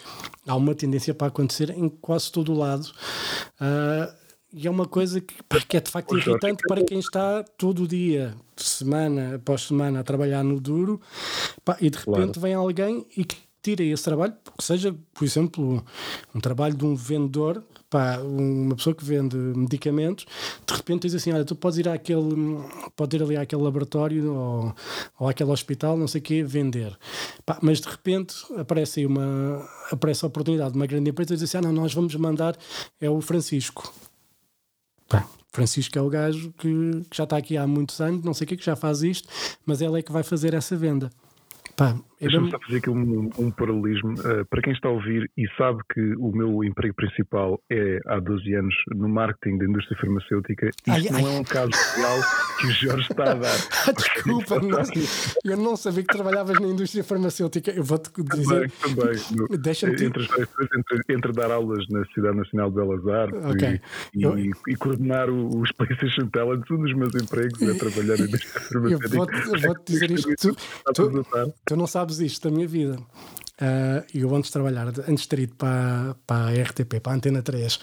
há uma tendência para acontecer em quase todo o lado. Ah, e é uma coisa que, que é de facto irritante para quem está todo o dia, semana após semana, a trabalhar no duro pá, e de Claro. repente vem alguém e que tira esse trabalho, que seja, por exemplo, um trabalho de um vendedor, pá, uma pessoa que vende medicamentos, de repente diz assim: Olha, tu podes ir àquele, pode ir ali àquele laboratório ou, ou àquele hospital, não sei o quê, vender. Pá, mas de repente aparece aí uma, aparece a oportunidade de uma grande empresa e diz assim: Ah, não, nós vamos mandar, é o Francisco. Pá, Francisco é o gajo que, que já está aqui há muitos anos, não sei o que, que já faz isto, mas ele é que vai fazer essa venda. Pá, Deixa-me só fazer aqui um, um paralelismo. Uh, para quem está a ouvir e sabe que o meu emprego principal é há 12 anos no marketing da indústria farmacêutica, isto Ai, não ai. é um caso real que o Jorge está a dar. Desculpa, não- eu não sabia que trabalhavas na indústria farmacêutica. Eu vou-te Também, dizer. também. No- Deixa-me te- entre, entre, entre dar aulas na Cidade Nacional de Belas Artes Ok. e, Eu- e- e coordenar o- os PlayStation Talents, um dos meus empregos é trabalhar na indústria farmacêutica. eu vou-te dizer isto. Tu, a tu, notar? tu não sabes isto da minha vida. Ah, eu antes de trabalhar, antes de ter ido para, para a RTP, para a Antena 3,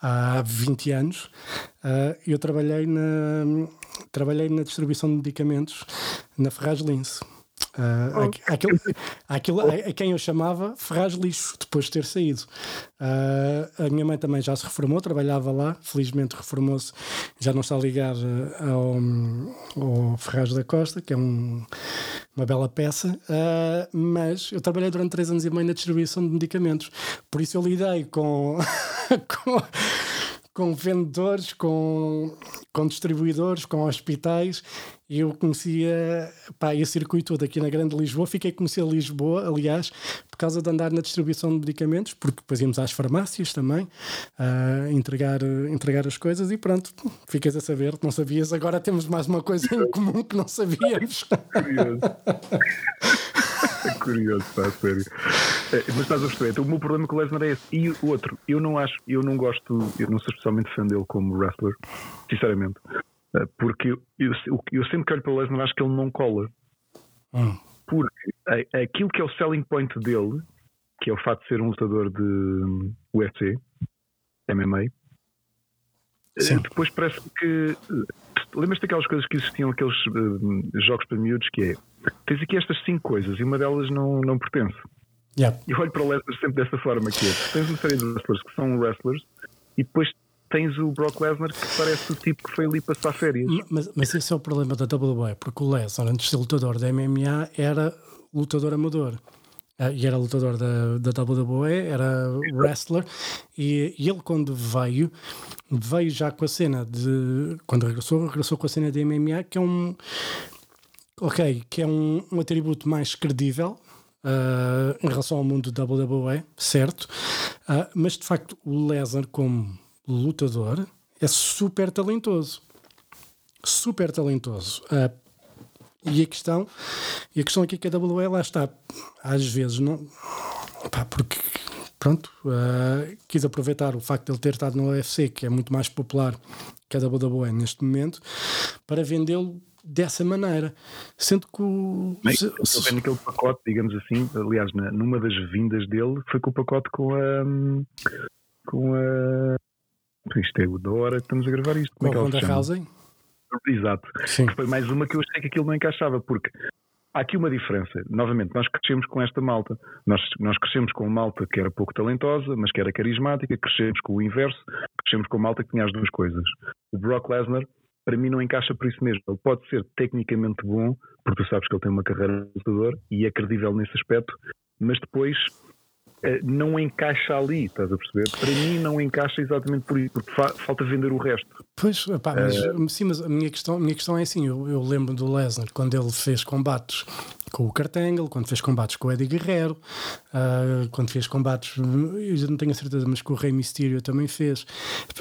há 20 anos, ah, eu trabalhei na, trabalhei na distribuição de medicamentos na Ferraz Lince. Ah, aqu- aquilo, aquilo a, a quem eu chamava Ferraz Lixo, depois de ter saído. Ah, a minha mãe também já se reformou, trabalhava lá, felizmente reformou-se, já não está ligada ao, ao Ferraz da Costa, que é um- uma bela peça, ah, mas eu trabalhei durante três anos e meio na distribuição de medicamentos, por isso eu lidei com, com, com vendedores, com, com distribuidores, com hospitais, e eu conhecia pá, esse circuito todo aqui na Grande Lisboa. Fiquei a conhecer Lisboa, aliás, por causa de andar na distribuição de medicamentos, porque depois íamos às farmácias também a entregar, entregar as coisas e pronto, ficas a saber, não sabias. Agora temos mais uma coisa em comum que não sabíamos. Curioso. É curioso, a sério. É, mas estás a perceber, então, o meu problema com o Lesnar é esse. E o outro, eu não acho, eu não gosto, eu não sou especialmente fã dele como wrestler, sinceramente. É, Porque eu, eu, eu sempre que olho para o Lesnar acho que ele não cola. Hum. Porque a- aquilo que é o selling point dele, que é o fato de ser um lutador de hum, UFC, MMA, eh, Sim. depois parece que. eh, Lembras-te daquelas coisas que existiam, aqueles eh, jogos para miúdos que é. Tens aqui estas cinco coisas e uma delas não, não pertence. Yeah. Eu olho para o Lesnar sempre dessa forma que é. Tens uma série de wrestlers que são wrestlers e depois tens o Brock Lesnar que parece o tipo que foi ali passar férias. Mas, mas esse é o problema da WWE, porque o Lesnar, antes de ser lutador da MMA, era lutador amador. Ah, E era lutador da, da WWE, era wrestler, e, e ele, quando veio, veio já com a cena de. Quando regressou, regressou com a cena de MMA, que é um. Ok, que é um, um atributo mais credível ah, em relação ao mundo da WWE, certo? Ah, mas de facto, o Lesnar, como lutador, é super talentoso super talentoso. Ah, e a questão, e a questão aqui é que a WWE lá está, às vezes não, pá, porque pronto, ah, quis aproveitar o facto de ele ter estado no UFC, que é muito mais popular que a WWE neste momento, para vendê-lo dessa maneira, sendo que o, Bem, se- se- estou vendo aquele pacote, digamos assim, aliás, numa das vindas dele foi com o pacote com a. com a. Isto é o da hora que estamos a gravar isto. com Como a é que Exato. sim, que foi mais uma que eu achei que aquilo não encaixava, porque há aqui uma diferença. Novamente, nós crescemos com esta malta. Nós, nós crescemos com uma malta que era pouco talentosa, mas que era carismática, crescemos com o inverso, crescemos com uma malta que tinha as duas coisas. O Brock Lesnar, para mim, não encaixa por isso mesmo. Ele pode ser tecnicamente bom, porque tu sabes que ele tem uma carreira de lutador e é credível nesse aspecto, mas depois. Eh, Não encaixa ali, estás a perceber? Para mim, não encaixa exatamente por isso, porque fa- falta vender o resto. Pois, pá, mas, Eh, sim, mas a minha questão, a minha questão é assim: eu, eu lembro do Lesnar quando ele fez combates com o Kurt Angle, quando fez combates com o Eddie Guerrero, ah, quando fez combates, eu já não tenho a certeza, mas com o Rey Mysterio também fez.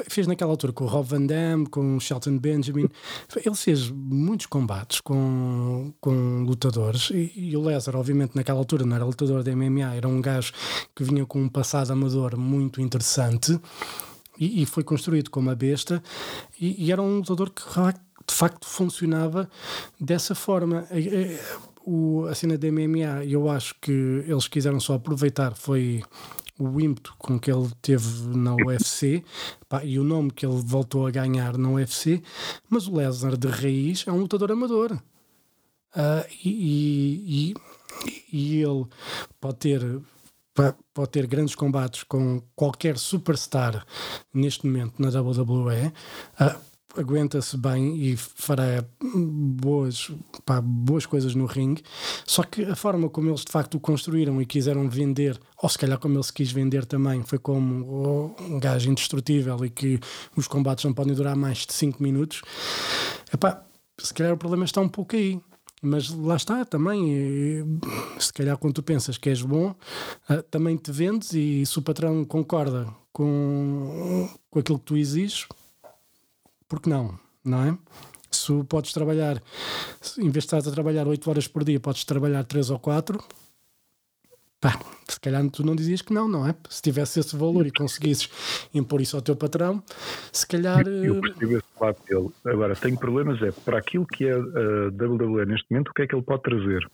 Fez naquela altura com o Rob Van Dam, com o Shelton Benjamin. Ele fez muitos combates com, com lutadores e, e o Lesnar, obviamente, naquela altura não era lutador da MMA, era um gajo que vinha com um passado amador muito interessante e, e foi construído como a besta e, e era um lutador que de facto funcionava dessa forma. Eh, eh, O, a cena da MMA, eu acho que eles quiseram só aproveitar foi o ímpeto com que ele teve na UFC pá, e o nome que ele voltou a ganhar na UFC, mas o Lesnar de raiz é um lutador amador. Ah, e, e- e ele pode ter pode ter grandes combates com qualquer superstar neste momento na WWE ah, aguenta-se bem e fará boas, pá, boas coisas no ringue. Só que a forma como eles de facto o construíram e quiseram vender ou se calhar como ele se quis vender também foi como oh, um gajo indestrutível e que os combates não podem durar mais de 5 minutos. Epá, se calhar o problema está um pouco aí. Mas lá está também. Se calhar quando tu pensas que és bom, ah, também te vendes e se o patrão concorda com, com aquilo que tu exiges, por que não? Não é? Se podes trabalhar, em vez de estás a trabalhar 8 horas por dia, podes trabalhar 3 ou 4, pá, se calhar tu não dizias que não, não é? Se tivesse esse valor e conseguisses impor isso ao teu patrão, se calhar. Eu eh, percebo lado dele. Agora, tenho problemas é para aquilo que é a WWE neste momento, o que é que ele pode trazer?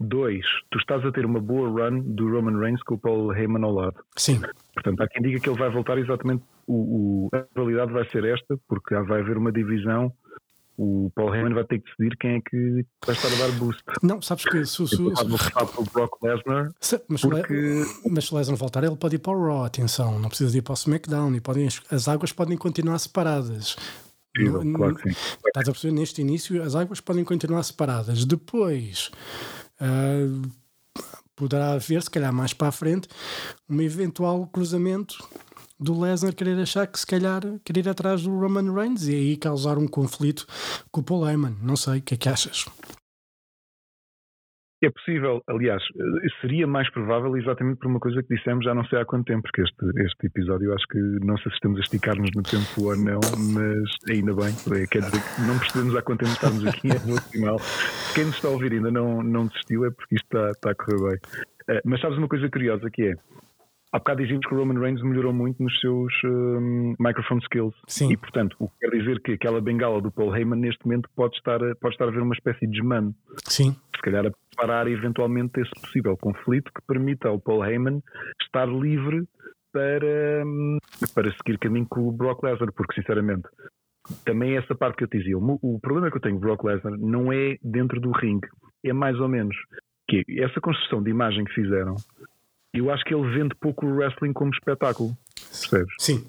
Dois, tu estás a ter uma boa run do Roman Reigns com o Paul Heyman ao lado. Sim, Portanto, há quem diga que ele vai voltar exatamente. O, o- a realidade vai ser esta, porque vai haver uma divisão. O Paul Heyman vai ter que decidir quem é que vai estar a dar boost. não, sabes que se, se, Ele pode voltar para o Brock Lesnar, mas, porque mas se o Lesnar voltar, ele pode ir para o Raw, atenção, não precisa de ir para o SmackDown. E podem, as águas podem continuar separadas. No- claro que sim. Estás a perceber? Neste início, as águas podem continuar separadas. Depois, ah, poderá haver, se calhar mais para a frente, um eventual cruzamento do Lesnar querer achar que se calhar querer ir atrás do Roman Reigns e aí causar um conflito com o Paul Heyman. Não sei, o que é que achas? É possível, aliás, eh, seria mais provável exatamente por uma coisa que dissemos já não sei há quanto tempo, porque este, este episódio acho que não sei se estamos a esticar-nos no tempo ou não, mas ainda bem, eh, quer dizer que não percebemos há quanto tempo estamos aqui, é bom sinal. Quem nos está a ouvir ainda não, não desistiu é porque isto está, está a correr bem. Eh, Mas sabes uma coisa curiosa que é, há bocado dizíamos que o Roman Reigns melhorou muito nos seus hum, microphone skills. Sim. E portanto, o que quer dizer que aquela bengala do Paul Heyman neste momento pode estar a, pode estar a ver uma espécie de desmame Sim, se calhar a preparar eventualmente esse possível conflito que permita ao Paul Heyman estar livre para, hum, para seguir caminho com o Brock Lesnar, porque sinceramente também é essa parte que eu te dizia. O, problema que eu tenho com o Brock Lesnar não é dentro do ringue, é mais ou menos que essa construção de imagem que fizeram, eu acho que ele vende pouco o wrestling como espetáculo. Percebes? Sim.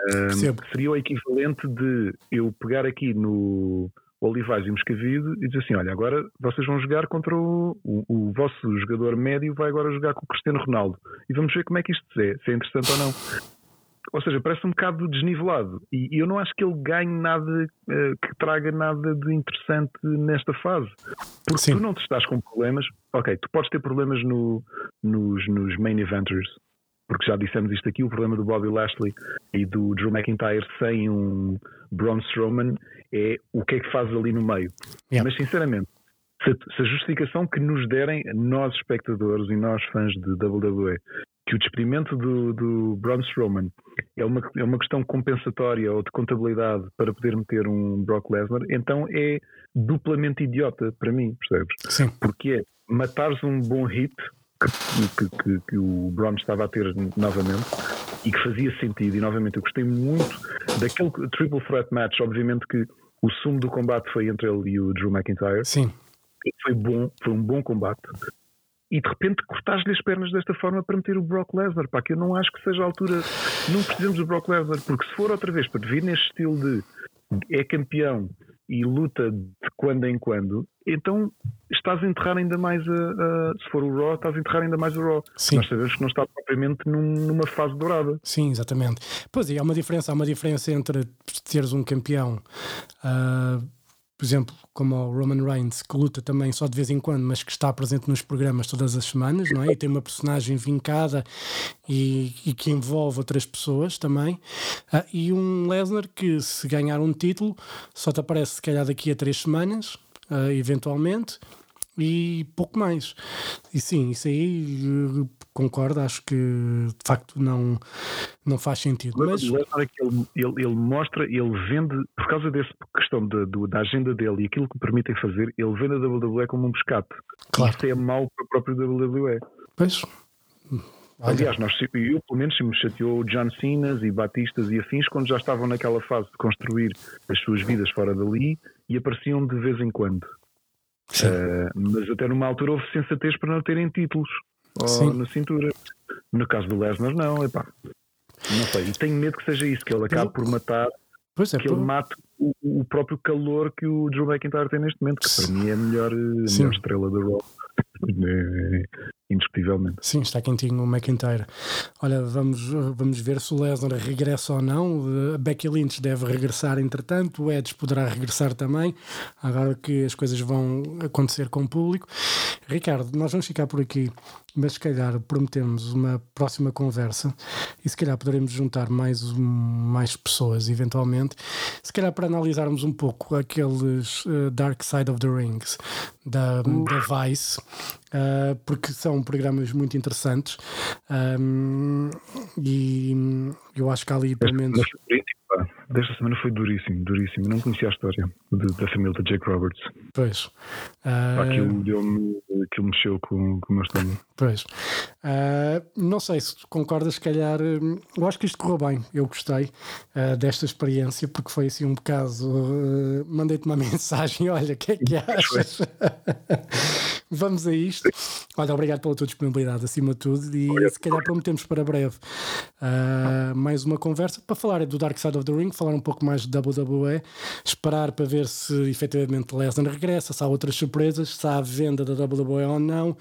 Um, seria o equivalente de eu pegar aqui no Olivais e Moscavide e dizer assim: olha, agora vocês vão jogar contra o, o, o vosso jogador médio, vai agora jogar com o Cristiano Ronaldo e vamos ver como é que isto é, se é interessante ou não. Ou seja, parece um bocado desnivelado e, eu não acho que ele ganhe nada, eh, que traga nada de interessante nesta fase. Porque Sim. tu não te estás com problemas, ok, tu podes ter problemas no, nos, nos main eventers, porque já dissemos isto aqui, o problema do Bobby Lashley e do Drew McIntyre sem um Braun Strowman é o que é que faz ali no meio. Yeah. Mas sinceramente, se a justificação que nos derem, nós espectadores e nós fãs de WWE, que o despedimento do, do Braun Strowman é uma, é uma questão compensatória ou de contabilidade para poder meter um Brock Lesnar, então é duplamente idiota para mim, percebes? Sim. porque é matares um bom hit que, que- que- que o Braun estava a ter novamente e que fazia sentido. E novamente eu gostei muito daquele triple threat match. Obviamente que o sumo do combate foi entre ele e o Drew McIntyre. Sim. Foi bom, foi um bom combate. E de repente cortares-lhe as pernas desta forma para meter o Brock Lesnar, pá, que eu não acho que seja a altura. Não precisamos do Brock Lesnar, porque se for outra vez para vir neste estilo de é campeão e luta de quando em quando, então estás a enterrar ainda mais a, a- se for o Raw, estás a enterrar ainda mais o Raw. Sim. Nós sabemos que não está propriamente num- numa fase dourada. Sim, exatamente. Pois é, há uma diferença, há uma diferença entre teres um campeão, ah, por exemplo, como o Roman Reigns, que luta também só de vez em quando, mas que está presente nos programas todas as semanas, não é? E tem uma personagem vincada e, e que envolve outras pessoas também. Ah, e um Lesnar que, se ganhar um título, só te aparece se calhar daqui a três semanas, ah, eventualmente. E pouco mais. E sim, isso aí eh, concordo, acho que de facto não, não faz sentido. Mas ele, ele, ele mostra, ele vende, por causa dessa questão da, do- da agenda dele e aquilo que permitem fazer, ele vende a WWE como um pescate. Claro. Isso é mau para o próprio WWE. Pois. Olha, Aliás, nós, eu pelo menos me chateou John Cenas e Batistas e afins quando já estavam naquela fase de construir as suas vidas fora dali e apareciam de vez em quando. Uh, mas até numa altura houve sensatez para não terem títulos ou na cintura. No caso do Lesnar, não, epá. Não sei, e tenho medo que seja isso, que ele acabe por matar, é, que ele mate o, o próprio calor que o Drew McIntyre tem neste momento, que para mim é a melhor, a melhor estrela do Raw. Indiscutivelmente. Sim, está quentinho o McIntyre. Olha, vamos, vamos ver se o Lesnar regressa ou não. A Becky Lynch deve regressar entretanto, o Edge poderá regressar também, agora que as coisas vão acontecer com o público. Ricardo, nós vamos ficar por aqui, mas se calhar prometemos uma próxima conversa e se calhar poderemos juntar mais, um- mais pessoas, eventualmente, se calhar para analisarmos um pouco aqueles eh, Dark Side of the Rings da, da Vice, ah, porque são programas muito interessantes ahm, e eu acho que há ali pelo menos. Mas. Desta semana foi duríssimo, duríssimo. Não conhecia a história de- da família de Jake Roberts. Pois. Ah, Aquilo, deu-me, aquilo mexeu com, com o meu estômago. Pois. Ah, não sei se concordas, se calhar. hum, Eu acho que isto correu bem. Eu gostei ah, desta experiência, porque foi assim um bocado. ah, Mandei-te uma mensagem: olha, o que é que achas? Vamos a isto. Olha, obrigado pela tua disponibilidade, acima de tudo. E se calhar prometemos para breve mais uma conversa para falar do Dark Side of the Ring, falar um pouco mais de WWE, esperar para ver se efetivamente Lesnar regressa, se há outras surpresas, se há venda da WWE ou não,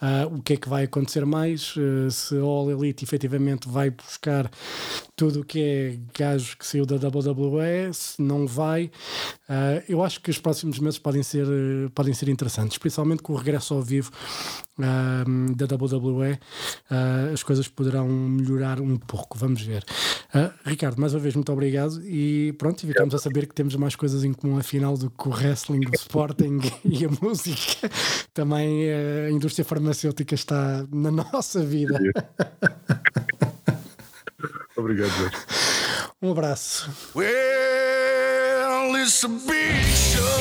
ah, o que é que vai acontecer mais, eh, se All Elite efetivamente vai buscar tudo o que é gajo que saiu da WWE, se não vai. Ah, eu acho que os próximos meses podem ser, podem ser interessantes, principalmente com o regresso ao vivo ah, da WWE, ah, as coisas poderão melhorar um pouco. Vamos ver. Ricardo, mais uma vez, muito obrigado. E pronto, e ficamos a saber que temos mais coisas em comum, afinal, do que o wrestling, o sporting e a música. Também eh, a indústria farmacêutica está na nossa vida. Obrigado, Jorge. Um abraço. Well, it's a big show.